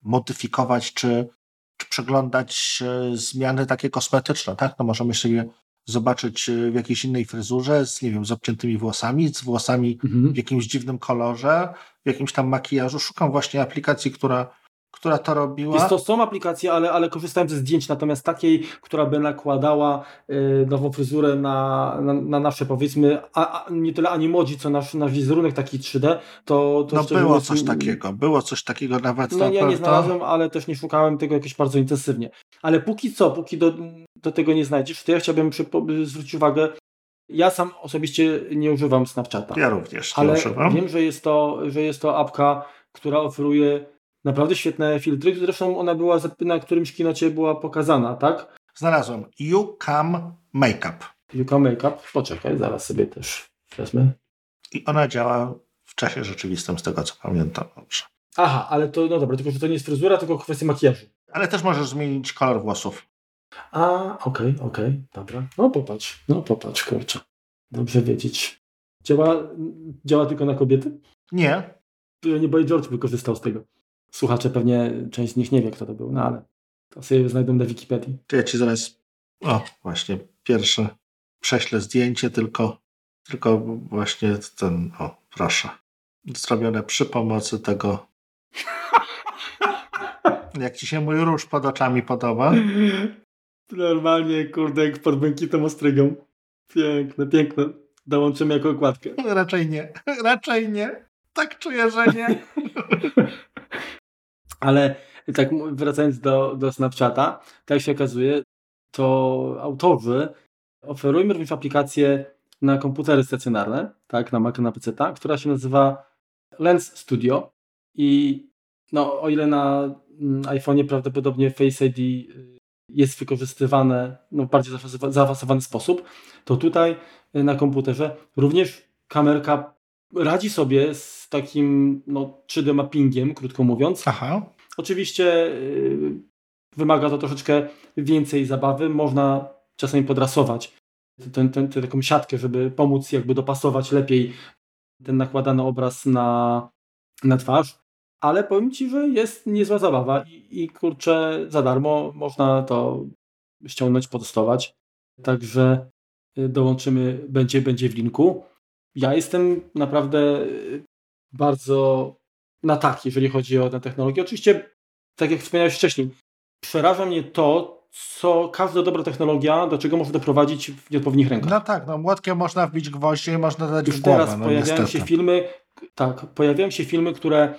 modyfikować czy, czy przeglądać y, zmiany takie kosmetyczne, tak? No możemy sobie zobaczyć y, w jakiejś innej fryzurze, z, nie wiem, z obciętymi włosami, z włosami w jakimś dziwnym kolorze, w jakimś tam makijażu. Szukam właśnie aplikacji, która, która to robiła. Jest to są aplikacje, ale, ale korzystałem ze zdjęć, natomiast takiej, która by nakładała y, nową fryzurę na, na, na nasze powiedzmy, a, a, nie tyle animoji, co nasz, nasz wizerunek taki 3D, to, to No było mówiąc, coś takiego, było coś takiego nawet. No to, ja nie znalazłem, ale też nie szukałem tego jakoś bardzo intensywnie. Ale póki co, póki do, do tego nie znajdziesz, to ja chciałbym zwrócić uwagę, ja sam osobiście nie używam Snapchata, Ja również nie ale używam. wiem, że jest, to, że jest to apka, która oferuje naprawdę świetne filtry, zresztą ona była na którymś kinocie była pokazana, tak? Znalazłem YouCam Makeup Yuka Makeup, poczekaj, zaraz sobie też wezmę. i ona działa w czasie rzeczywistym, z tego co pamiętam. Dobrze. Aha, ale to, no dobra, tylko że to nie jest fryzura, tylko kwestia makijażu. Ale też możesz zmienić kolor włosów. A, okej, okej, dobra. No popatrz, no popatrz, kurczę. Dobrze wiedzieć. Działa, działa tylko na kobiety? Nie, Nie Boy George wykorzystał z tego. Słuchacze pewnie, część z nich nie wie, kto to był, no ale to sobie znajdą na Wikipedii. to ja ci zaraz. O, właśnie, pierwsze prześlę zdjęcie, tylko, tylko właśnie ten. O, proszę. Zrobione przy pomocy tego. Jak ci się mój róż pod oczami podoba? Normalnie, kurde, jak pod błękitą ostrygą. Piękne, piękne. dołączymy jako okładkę. Raczej nie. Raczej nie. Tak czuję, że nie. Ale tak wracając do, do Snapchata, tak się okazuje, to autorzy oferują również aplikację na komputery stacjonarne, tak, na Mac, na PC, która się nazywa Lens Studio i no, o ile na mm, iPhone'ie prawdopodobnie Face ID y, jest wykorzystywane no, w bardziej zaawansowany sposób, to tutaj y, na komputerze również kamerka radzi sobie z takim no, 3D mappingiem, krótko mówiąc. Aha. Oczywiście yy, wymaga to troszeczkę więcej zabawy. Można czasami podrasować tę, taką siatkę, żeby pomóc jakby dopasować lepiej ten nakładany obraz na, na twarz. Ale powiem Ci, że jest niezła zabawa i, i kurczę, za darmo można to ściągnąć, potestować. Także y, dołączymy, będzie, będzie w linku. Ja jestem naprawdę y, bardzo na tak, jeżeli chodzi o tę technologię. Oczywiście, tak jak wspomniałeś wcześniej, przeraża mnie to, co każda dobra technologia, do czego może doprowadzić w nieodpowiednich rękach. No tak, no młotkiem można wbić gwoździe i można dać Już w głowę. teraz no, pojawiają niestety. się filmy, tak, pojawiają się filmy, które,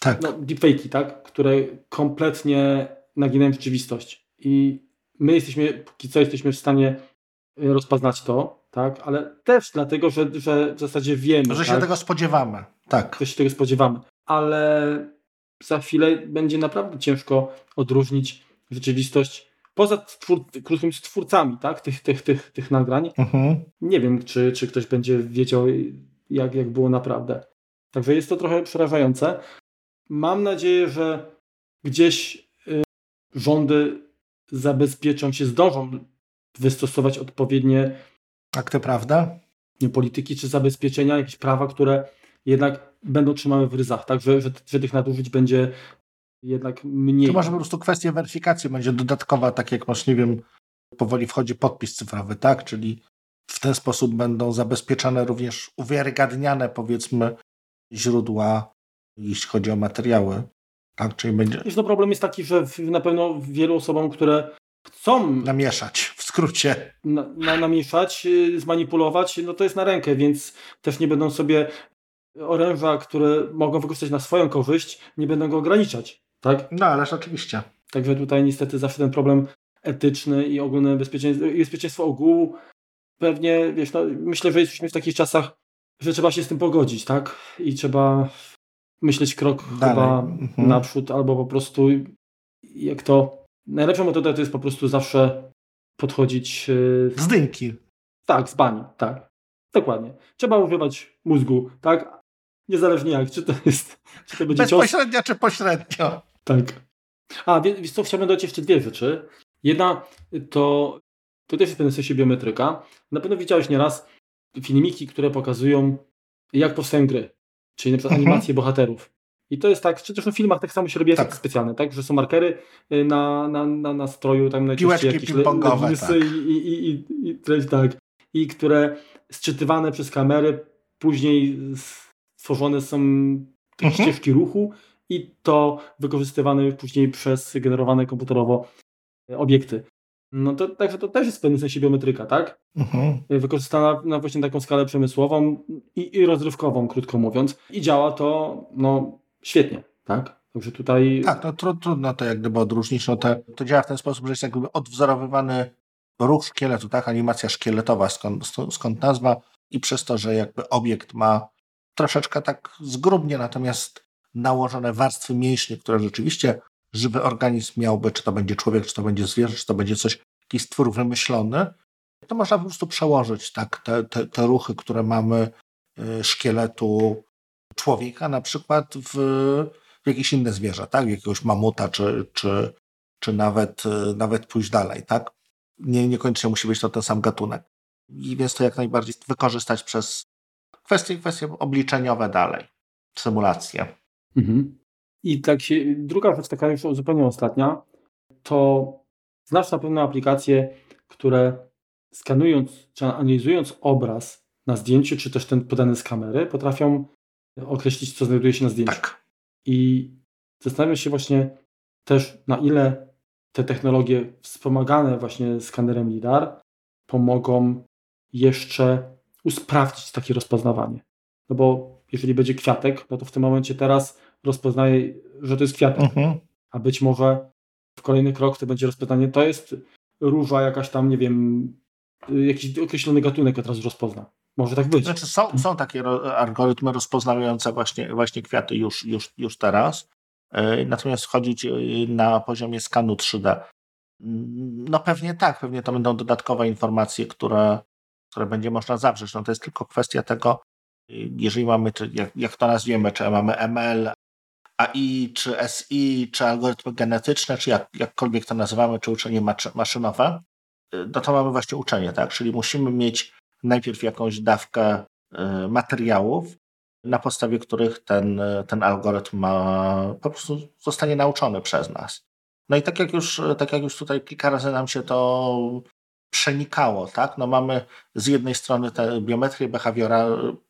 Tak. no deepfake'i, tak, które kompletnie naginają rzeczywistość i my jesteśmy, póki co jesteśmy w stanie y, rozpoznać to, tak, ale też dlatego, że, że w zasadzie wiemy, Że się tak? tego spodziewamy. Tak. też się tego spodziewamy. Ale za chwilę będzie naprawdę ciężko odróżnić rzeczywistość poza twór, krótko mówiąc, twórcami tak? tych, tych, tych, tych nagrań. Mhm. Nie wiem, czy, czy ktoś będzie wiedział, jak, jak było naprawdę. Także jest to trochę przerażające. Mam nadzieję, że gdzieś y, rządy zabezpieczą się, zdążą wystosować odpowiednie Akty prawda? nie, polityki czy zabezpieczenia, jakieś prawa, które jednak będą trzymały w ryzach, tak, że, że, że tych nadużyć będzie jednak mniej. Czy może po prostu kwestia weryfikacji będzie dodatkowa, tak jak masz, nie wiem, powoli wchodzi podpis cyfrowy, tak? Czyli w ten sposób będą zabezpieczane również uwiarygadniane, powiedzmy, źródła, jeśli chodzi o materiały. Tak, czyli będzie Wiesz, no problem jest taki, że na pewno wielu osobom, które chcą namieszać, w skrócie. na, na, namieszać, y, zmanipulować, no to jest na rękę, więc też nie będą sobie oręża, które mogą wykorzystać na swoją korzyść, nie będą go ograniczać, tak? No, ależ oczywiście. Także tutaj niestety zawsze ten problem etyczny i ogólne bezpieczeństwo, i bezpieczeństwo ogółu pewnie, wiesz, no, myślę, że jesteśmy w takich czasach, że trzeba się z tym pogodzić, tak? I trzeba myśleć krok Dalej. chyba Mhm. naprzód, albo po prostu jak to... Najlepszą metodą to jest po prostu zawsze podchodzić yy, Z dynki. tak, z bani, tak. Dokładnie. Trzeba używać mózgu, tak? Niezależnie jak, czy to jest, czy to będzie cios, Bezpośrednio czy pośrednio? tak. A, wiesz co, chciałbym dodać jeszcze dwie rzeczy. Jedna to, to też jest w pewnym sensie biometryka. Na pewno widziałeś nieraz filmiki, które pokazują, jak powstają gry. Czyli na przykład Mhm. animacje bohaterów. I to jest tak, czy też w filmach tak samo się robi Tak. specjalne, tak? Że są markery y, na, na, na, na stroju, tam najczęściej Piłeczki jakieś le- tak. i, i, i, i tak. I które sczytywane przez kamery, później stworzone są takie Mhm. ścieżki ruchu i to wykorzystywane później przez generowane komputerowo obiekty. No to także to też jest w pewnym sensie biometryka, tak? Mhm. Wykorzystana na właśnie taką skalę przemysłową i, i rozrywkową, krótko mówiąc. I działa to no, świetnie, tak? Także tutaj Tak, no tru, trudno to jak gdyby odróżnić. No to, to działa w ten sposób, że jest jakby odwzorowywany ruch szkieletu, tak? Animacja szkieletowa, skąd, skąd nazwa. I przez to, że jakby obiekt ma troszeczkę tak zgrubnie, natomiast nałożone warstwy mięśni, które rzeczywiście żywy organizm miałby, czy to będzie człowiek, czy to będzie zwierzę, czy to będzie coś, jakiś stwór wymyślony, to można po prostu przełożyć tak te, te, te ruchy, które mamy y, szkieletu człowieka na przykład w, w jakieś inne zwierzę, tak? Jakiegoś mamuta, czy, czy, czy nawet, y, nawet pójść dalej, tak? Nie, niekoniecznie musi być to ten sam gatunek. I więc to jak najbardziej wykorzystać przez kwestie, kwestie obliczeniowe dalej, symulacje. Mhm. I tak się, druga rzecz, taka już zupełnie ostatnia, to znasz na pewno aplikacje, które skanując czy analizując obraz na zdjęciu, czy też ten podany z kamery, potrafią określić, co znajduje się na zdjęciu. Tak. I zastanawiam się właśnie też, na ile te technologie wspomagane właśnie skanerem LIDAR pomogą jeszcze usprawnić takie rozpoznawanie. No bo jeżeli będzie kwiatek, no to w tym momencie teraz rozpoznaje, że to jest kwiatek. Mhm. A być może w kolejny krok to będzie rozpoznanie, to jest róża jakaś tam, nie wiem, jakiś określony gatunek od razu rozpozna. Może tak być. Znaczy są, są takie algorytmy rozpoznawiające właśnie, właśnie kwiaty już, już, już teraz. E, natomiast chodzić e, na poziomie skanu 3D. No pewnie tak, pewnie to będą dodatkowe informacje, które, które będzie można zawrzeć. No to jest tylko kwestia tego, jeżeli mamy, czy jak, jak to nazwiemy, czy mamy ML, AI, czy SI, czy algorytmy genetyczne, czy jak, jakkolwiek to nazywamy, czy uczenie maszynowe, no to mamy właśnie uczenie, tak? Czyli musimy mieć najpierw jakąś dawkę y, materiałów, na podstawie których ten, ten algorytm ma, po prostu zostanie nauczony przez nas. No i tak jak już, tak jak już tutaj kilka razy nam się to przenikało, tak? No mamy z jednej strony tę biometrię behawiora,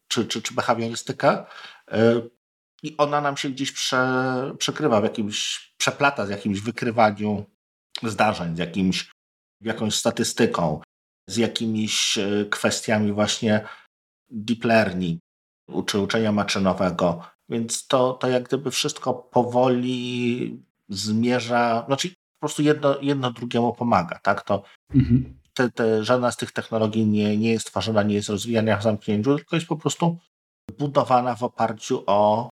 czy, czy, czy behawiorystykę y, i ona nam się gdzieś prze, przekrywa w jakimś, przeplata z jakimś wykrywaniu zdarzeń, z jakimś, jakąś statystyką, z jakimiś y, kwestiami właśnie deep learning, czy uczenia maszynowego. Więc to, to jak gdyby wszystko powoli zmierza, znaczy po prostu jedno, jedno drugiemu pomaga, tak? To mhm. Te, te, żadna z tych technologii nie, nie jest tworzona, nie jest rozwijana w zamknięciu, tylko jest po prostu budowana w oparciu o,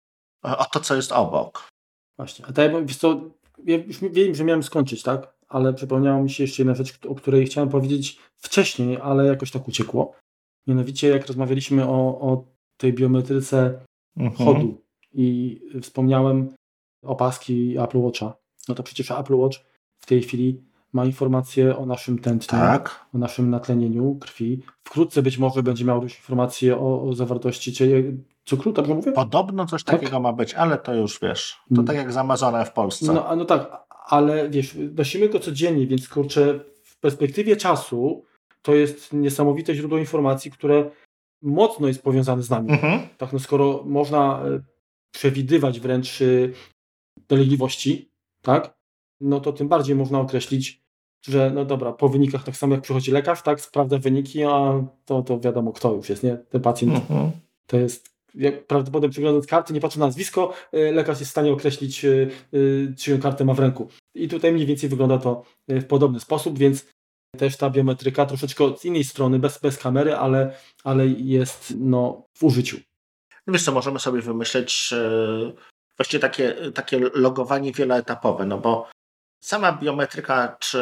o to, co jest obok. Właśnie. A tak, wiesz co, ja już wiem, że miałem skończyć, tak? Ale przypomniała mi się jeszcze jedna rzecz, o której chciałem powiedzieć wcześniej, ale jakoś tak uciekło. Mianowicie, jak rozmawialiśmy o, o tej biometryce mhm. chodu i wspomniałem opaski Apple Watcha, no to przecież Apple Watch w tej chwili ma informacje o naszym tętnie, tak. o naszym natlenieniu krwi. Wkrótce być może będzie miał już informacje o, o zawartości cukru, dobrze mówię? Podobno coś tak? takiego ma być, ale to już wiesz, to hmm. tak jak z Amazona w Polsce. No, no tak, ale wiesz, nosimy go codziennie, więc kurczę, w perspektywie czasu to jest niesamowite źródło informacji, które mocno jest powiązane z nami. Mhm. Tak, no skoro można e, przewidywać wręcz e, dolegliwości, tak, no to tym bardziej można określić, że no dobra, po wynikach tak samo jak przychodzi lekarz, tak, sprawdza wyniki, a to, to wiadomo kto już jest, nie? Ten pacjent mhm. to jest jak prawdopodobnie przeglądając karty, nie patrzę na nazwisko, e, lekarz jest w stanie określić, czyją kartę ma w ręku. I tutaj mniej więcej wygląda to w podobny sposób, więc też ta biometryka troszeczkę z innej strony, bez, bez kamery, ale, ale jest no, w użyciu. No wiesz co, możemy sobie wymyśleć yy, właśnie takie, takie logowanie wieloetapowe, no bo sama biometryka, czy,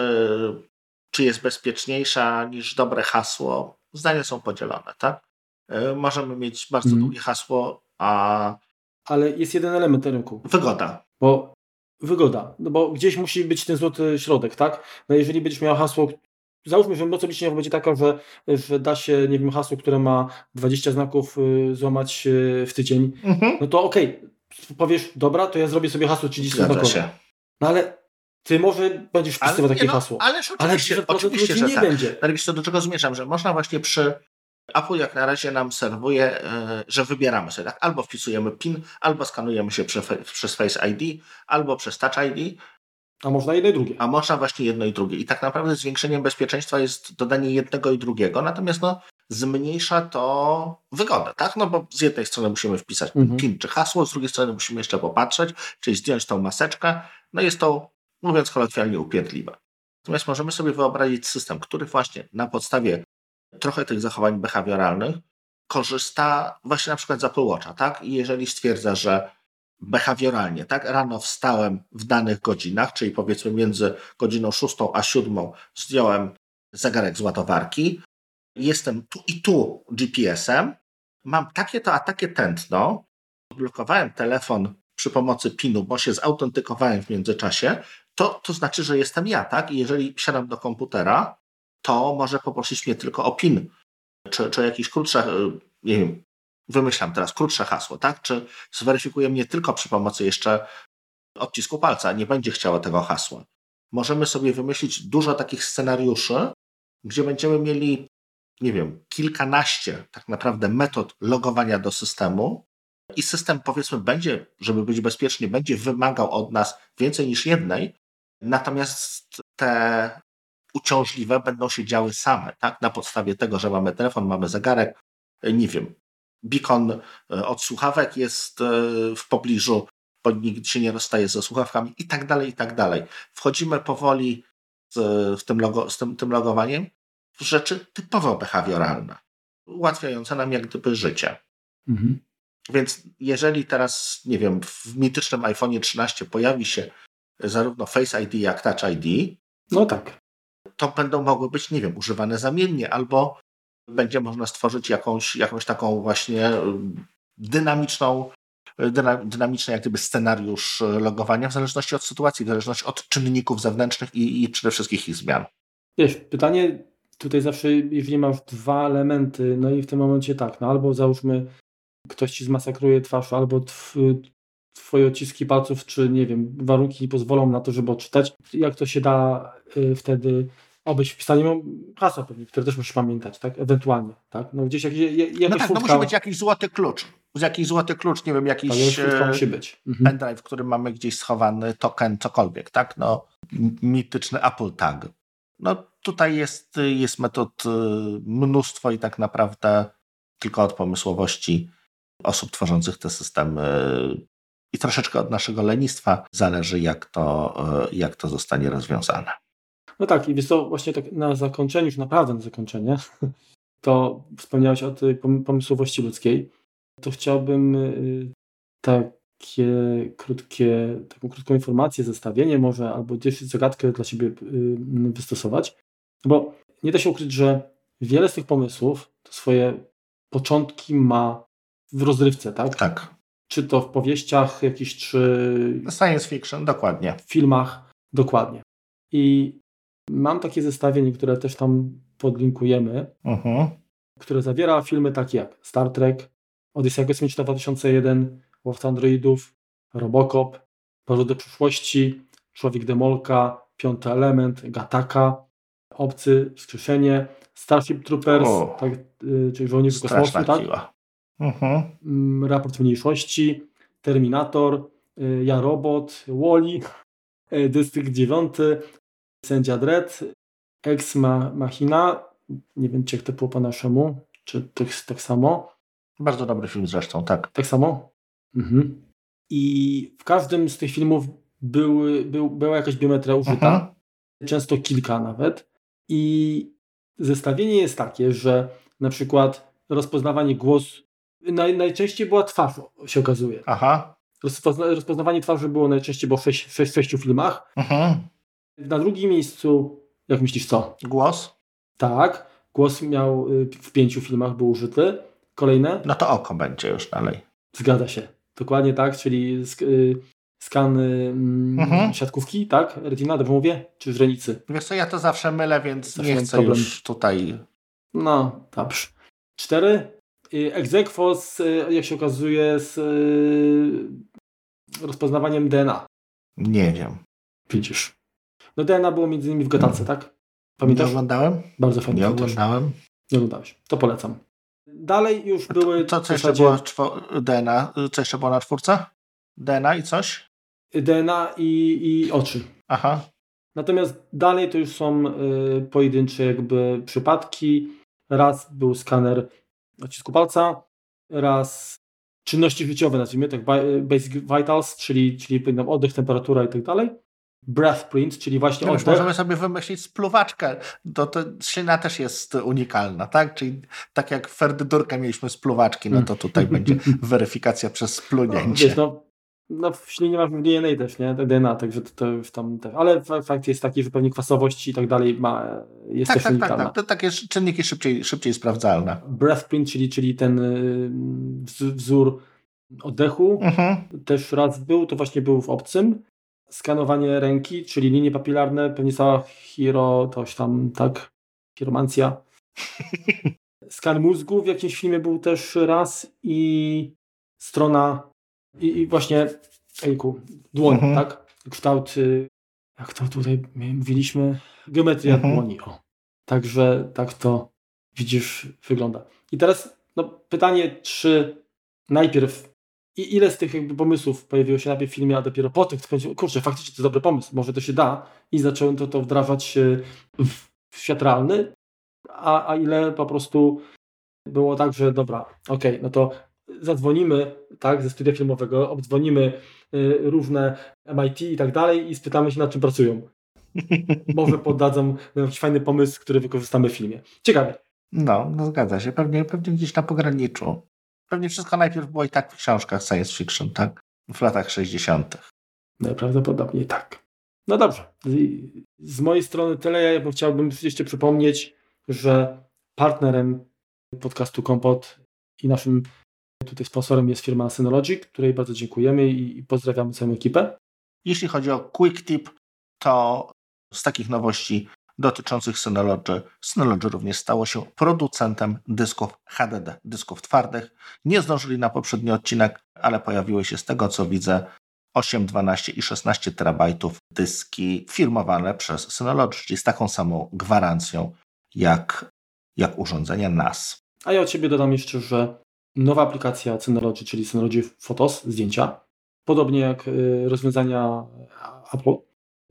czy jest bezpieczniejsza niż dobre hasło, zdania są podzielone, tak? Yy, możemy mieć bardzo mm. długie hasło, a... Ale jest jeden element rynku. Wygoda. Bo wygoda, no bo gdzieś musi być ten złoty środek, tak? No jeżeli będziesz miał hasło, Załóżmy, że moc obliczeniowa będzie taka, że, że da się, nie wiem, hasło, które ma 20 znaków y, złamać y, w tydzień, mhm. no to okej, okay. powiesz, dobra, to ja zrobię sobie hasło 30 znakowe. No ale ty może będziesz wpisywał takie no, hasło. Ależ oczywiście, ale oczywiście że nie tak. będzie. Ale wiesz co, do czego zmierzam, że można właśnie przy Apple jak na razie nam serwuje, e, że wybieramy sobie, tak? Albo wpisujemy PIN, albo skanujemy się przez Face ID, albo przez Touch ID a można jedno i drugie. A można właśnie jedno i drugie. I tak naprawdę zwiększeniem bezpieczeństwa jest dodanie jednego i drugiego, natomiast no, zmniejsza to wygodę, tak? No bo z jednej strony musimy wpisać mhm. PIN czy hasło, z drugiej strony musimy jeszcze popatrzeć, czyli zdjąć tą maseczkę. No jest to, mówiąc kolokwialnie, upierdliwe. Natomiast możemy sobie wyobrazić system, który właśnie na podstawie trochę tych zachowań behawioralnych korzysta właśnie na przykład z Apple Watcha, tak? I jeżeli stwierdza, że behawioralnie, tak? Rano wstałem w danych godzinach, czyli powiedzmy między godziną 6 a 7 zdjąłem zegarek z ładowarki, jestem tu i tu GPS-em, mam takie to, a takie tętno, blokowałem telefon przy pomocy PIN-u, bo się zautentykowałem w międzyczasie, to, to znaczy, że jestem ja, tak? I jeżeli siadam do komputera, to może poprosić mnie tylko o PIN, czy, czy jakieś krótsze, nie wiem, wymyślam teraz krótsze hasło, tak? Czy zweryfikuje mnie tylko przy pomocy jeszcze odcisku palca, nie będzie chciało tego hasła. Możemy sobie wymyślić dużo takich scenariuszy, gdzie będziemy mieli, nie wiem, kilkanaście tak naprawdę metod logowania do systemu i system powiedzmy będzie, żeby być bezpieczny, będzie wymagał od nas więcej niż jednej, natomiast te uciążliwe będą się działy same, tak? Na podstawie tego, że mamy telefon, mamy zegarek, nie wiem, beacon od słuchawek jest w pobliżu, bo nikt się nie rozstaje ze słuchawkami i tak dalej, i tak dalej. Wchodzimy powoli z, w tym, logo, z tym, tym logowaniem w rzeczy typowo behawioralne, ułatwiające nam jak gdyby życie. Mhm. Więc jeżeli teraz, nie wiem, w mitycznym iPhone 13 pojawi się zarówno Face ID, jak Touch ID, no tak. To będą mogły być, nie wiem, używane zamiennie, albo będzie można stworzyć jakąś, jakąś taką właśnie y, dynamiczną, y, dynamiczny jak gdyby scenariusz logowania w zależności od sytuacji, w zależności od czynników zewnętrznych i, i przede wszystkim ich zmian. Wiesz, pytanie tutaj zawsze, jeżeli masz dwa elementy, no i w tym momencie tak, no albo załóżmy ktoś ci zmasakruje twarz, albo tw twoje odciski palców, czy nie wiem, warunki pozwolą na to, żeby odczytać. Jak to się da y, wtedy obejść wpisaniem hasła pewnie, które też musisz pamiętać, tak? Ewentualnie, tak? No gdzieś jak, jak, no tak, no musi być jakiś złoty klucz. Jakiś złoty klucz, nie wiem, jakiś tak, musi być. Mhm. pendrive, w którym mamy gdzieś schowany token, cokolwiek, tak? No, mityczny Apple Tag. No tutaj jest, jest metod y, mnóstwo i tak naprawdę tylko od pomysłowości osób tworzących te systemy i troszeczkę od naszego lenistwa zależy, jak to, e, jak to zostanie rozwiązane. No tak, i wiesz to właśnie tak na zakończeniu, już naprawdę na zakończenie, to wspomniałeś o tej pomysłowości ludzkiej, to chciałbym y, takie krótkie, taką krótką informację, zestawienie może, albo gdzieś zagadkę dla siebie y, wystosować, bo nie da się ukryć, że wiele z tych pomysłów to swoje początki ma w rozrywce, tak? Tak. Czy to w powieściach jakichś, czy... Science fiction, dokładnie. W filmach, dokładnie. I mam takie zestawienie, które też tam podlinkujemy, uh-huh. które zawiera filmy takie jak Star Trek, Odyssey Kosmiczna 2001, Łowca Androidów, Robocop, Powrót do przyszłości, Człowiek Demolka, Piąty Element, Gataka, Obcy, Wskrzeszenie, Starship Troopers, tak, y, czyli Żołnierze Kosmosu, tak? Mhm. Mm, raport mniejszości, Terminator, y, Ja Robot, Wally, y, Dystrykt 9, Sędzia Dredd, Ex Machina, nie wiem czy jak to było po naszemu, czy tak, tak samo. Bardzo dobry film zresztą, tak. Tak samo? Mhm. I w każdym z tych filmów były, był, była jakaś biometria użyta, mhm. często kilka nawet. I zestawienie jest takie, że na przykład rozpoznawanie głosu Naj, najczęściej była twarz, się okazuje. Aha. Rozpozna, rozpoznawanie twarzy było najczęściej było w sześć, sześć, sześciu filmach. Aha. Na drugim miejscu, jak myślisz, co? Głos? Tak. Głos miał y, w pięciu filmach był użyty. Kolejne? No to oko będzie już dalej. Zgadza się. Dokładnie tak, czyli sk y, skan mm, mhm. siatkówki, tak? Retina, dobrze mówię? Czy źrenicy? Wiesz co, ja to zawsze mylę, więc zawsze nie chcę problem. już tutaj... No, dobrze. Cztery? Egzekwo z, jak się okazuje, z e, rozpoznawaniem DNA. Nie wiem. Widzisz. No DNA było między innymi w Gotace, tak? Pamiętasz? Nie oglądałem. Bardzo fajnie. Nie oglądałem. Nie oglądałeś. To polecam. Dalej już były... To, co jeszcze było DNA? Co jeszcze było na czwórce? DNA i coś? DNA i, i oczy. Aha. Natomiast dalej to już są y, pojedyncze jakby przypadki. Raz był skaner odcisku palca, raz czynności życiowe, nazwijmy tak, basic vitals, czyli, czyli oddech, temperatura i tak dalej. Breath print, czyli właśnie no oddech. Możemy sobie wymyślić spluwaczkę. To, to ślina też jest unikalna, tak? Czyli tak jak w Ferdydurkę mieliśmy spluwaczki, no to tutaj będzie weryfikacja przez splunięcie. No, wiesz, no, no w ślinie masz DNA też, nie? DNA, także to, to już tam też. Ale fakt jest taki, że pewnie kwasowość i tak dalej ma, jest tak, też tak, unikalna. Tak, tak, to takie czynniki szybciej, szybciej sprawdzalne. Breath print, czyli, czyli ten y, wzór oddechu mhm. też raz był, to właśnie był w obcym. Skanowanie ręki, czyli linie papilarne, pewnie cała hiro, toś tam, tak, hiromancja. Skan mózgu w jakimś filmie był też raz i strona i, i właśnie, ejku, dłoń, mhm. tak? Kształt, y, jak to tutaj mówiliśmy, geometria mhm. dłoni. O. Także tak to widzisz, wygląda. I teraz no, pytanie, czy najpierw i ile z tych jakby pomysłów pojawiło się najpierw w filmie, a dopiero po tych, to kurczę, faktycznie to jest dobry pomysł, może to się da i zacząłem to, to wdrażać w, w świat realny, a, a ile po prostu było tak, że dobra, okej, okay, no to zadzwonimy tak, ze studia filmowego, obdzwonimy y, różne MIT i tak dalej i spytamy się, nad czym pracują. Może poddadzą jakiś fajny pomysł, który wykorzystamy w filmie. Ciekawe. No, no zgadza się. Pewnie, pewnie gdzieś na pograniczu. Pewnie wszystko najpierw było i tak w książkach science fiction, tak? W latach 60. Najprawdopodobniej tak. No dobrze. Z mojej strony tyle. Ja bym chciałbym jeszcze przypomnieć, że partnerem podcastu Kompot i naszym tutaj sponsorem jest firma Synologic, której bardzo dziękujemy i pozdrawiamy całą ekipę. Jeśli chodzi o Quick Tip, to z takich nowości dotyczących Synology, Synology również stało się producentem dysków HDD, dysków twardych. Nie zdążyli na poprzedni odcinek, ale pojawiły się z tego co widzę 8, 12 i 16 terabajtów dyski firmowane przez Synology, czyli z taką samą gwarancją jak, jak urządzenia NAS. A ja od Ciebie dodam jeszcze, że nowa aplikacja Synology, czyli Synology Photos, zdjęcia, podobnie jak y, rozwiązania Apple,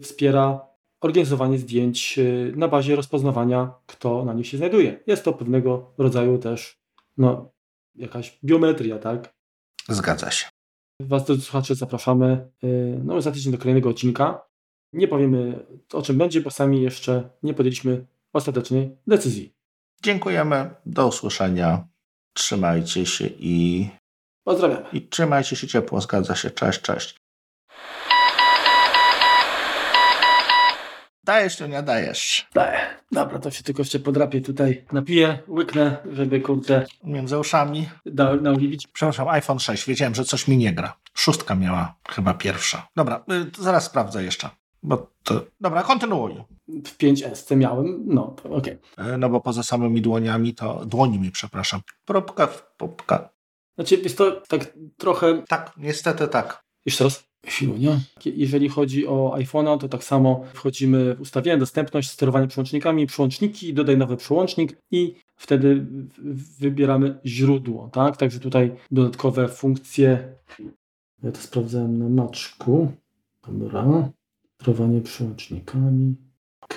wspiera organizowanie zdjęć y, na bazie rozpoznawania, kto na nich się znajduje. Jest to pewnego rodzaju też no, jakaś biometria, tak? Zgadza się. Was, drodzy słuchacze, zapraszamy y, no, za tydzień do kolejnego odcinka. Nie powiemy o czym będzie, bo sami jeszcze nie podjęliśmy ostatecznej decyzji. Dziękujemy. Do usłyszenia. Trzymajcie się i. Pozdrawiamy. I trzymajcie się ciepło. Zgadza się. Cześć, cześć. Dajesz czy nie dajesz? Daję. Dobra, to się tylko jeszcze podrapię tutaj. Napiję, łyknę, żeby kurde... Między uszami. Da, naoliwić. Przepraszam, iPhone 6. Wiedziałem, że coś mi nie gra. Szóstka miała chyba pierwsza. Dobra, y, zaraz sprawdzę jeszcze. Bo to... Dobra, kontynuuj. W 5S miałem, no to okej. Okay. No bo poza samymi dłoniami to... Dłońmi, przepraszam. Propka w popka. Znaczy, jest to tak trochę... Tak, niestety tak. Jeszcze raz? Chwilunia. Jeżeli chodzi o iPhone'a, to tak samo wchodzimy w ustawienia, dostępność, sterowanie przełącznikami, przełączniki, dodaj nowy przełącznik i wtedy wybieramy źródło, tak? Także tutaj dodatkowe funkcje. Ja to sprawdzałem na maczku. Dobra. Sterowanie przełącznikami. OK.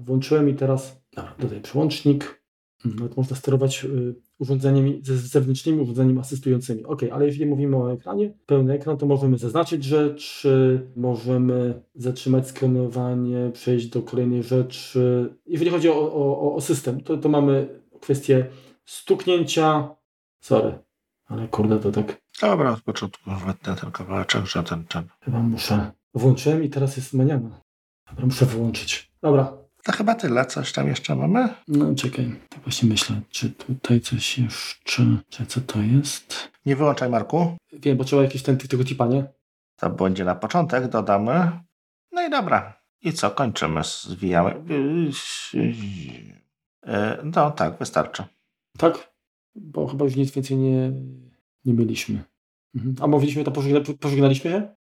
Włączyłem i teraz dobra, dodaj przełącznik. Nawet można sterować y, urządzeniami ze zewnętrznymi urządzeniami asystującymi. Ok, ale jeżeli mówimy o ekranie, pełny ekran, to możemy zaznaczyć rzeczy, możemy zatrzymać skanowanie, przejść do kolejnej rzeczy. Jeżeli chodzi o, o, o system, to, to mamy kwestię stuknięcia. Sorry, ale kurde, to tak. Dobra, od początku ten, ten kawałeczek, że ten, ten. Chyba muszę. Włączyłem i teraz jest maniana. Dobra, muszę wyłączyć. Dobra, to chyba tyle. Coś tam jeszcze mamy? No czekaj, właśnie myślę, czy tutaj coś jeszcze, czy co to jest? Nie wyłączaj, Marku. Wiem, bo trzeba jakiś ten tego tipa, nie? To będzie na początek, dodamy. No i dobra. I co, kończymy, zwijamy. E, no tak, wystarczy. Tak? Bo chyba już nic więcej nie, nie mieliśmy. Mhm. A mówiliśmy to, pożegna, pożegnaliśmy się?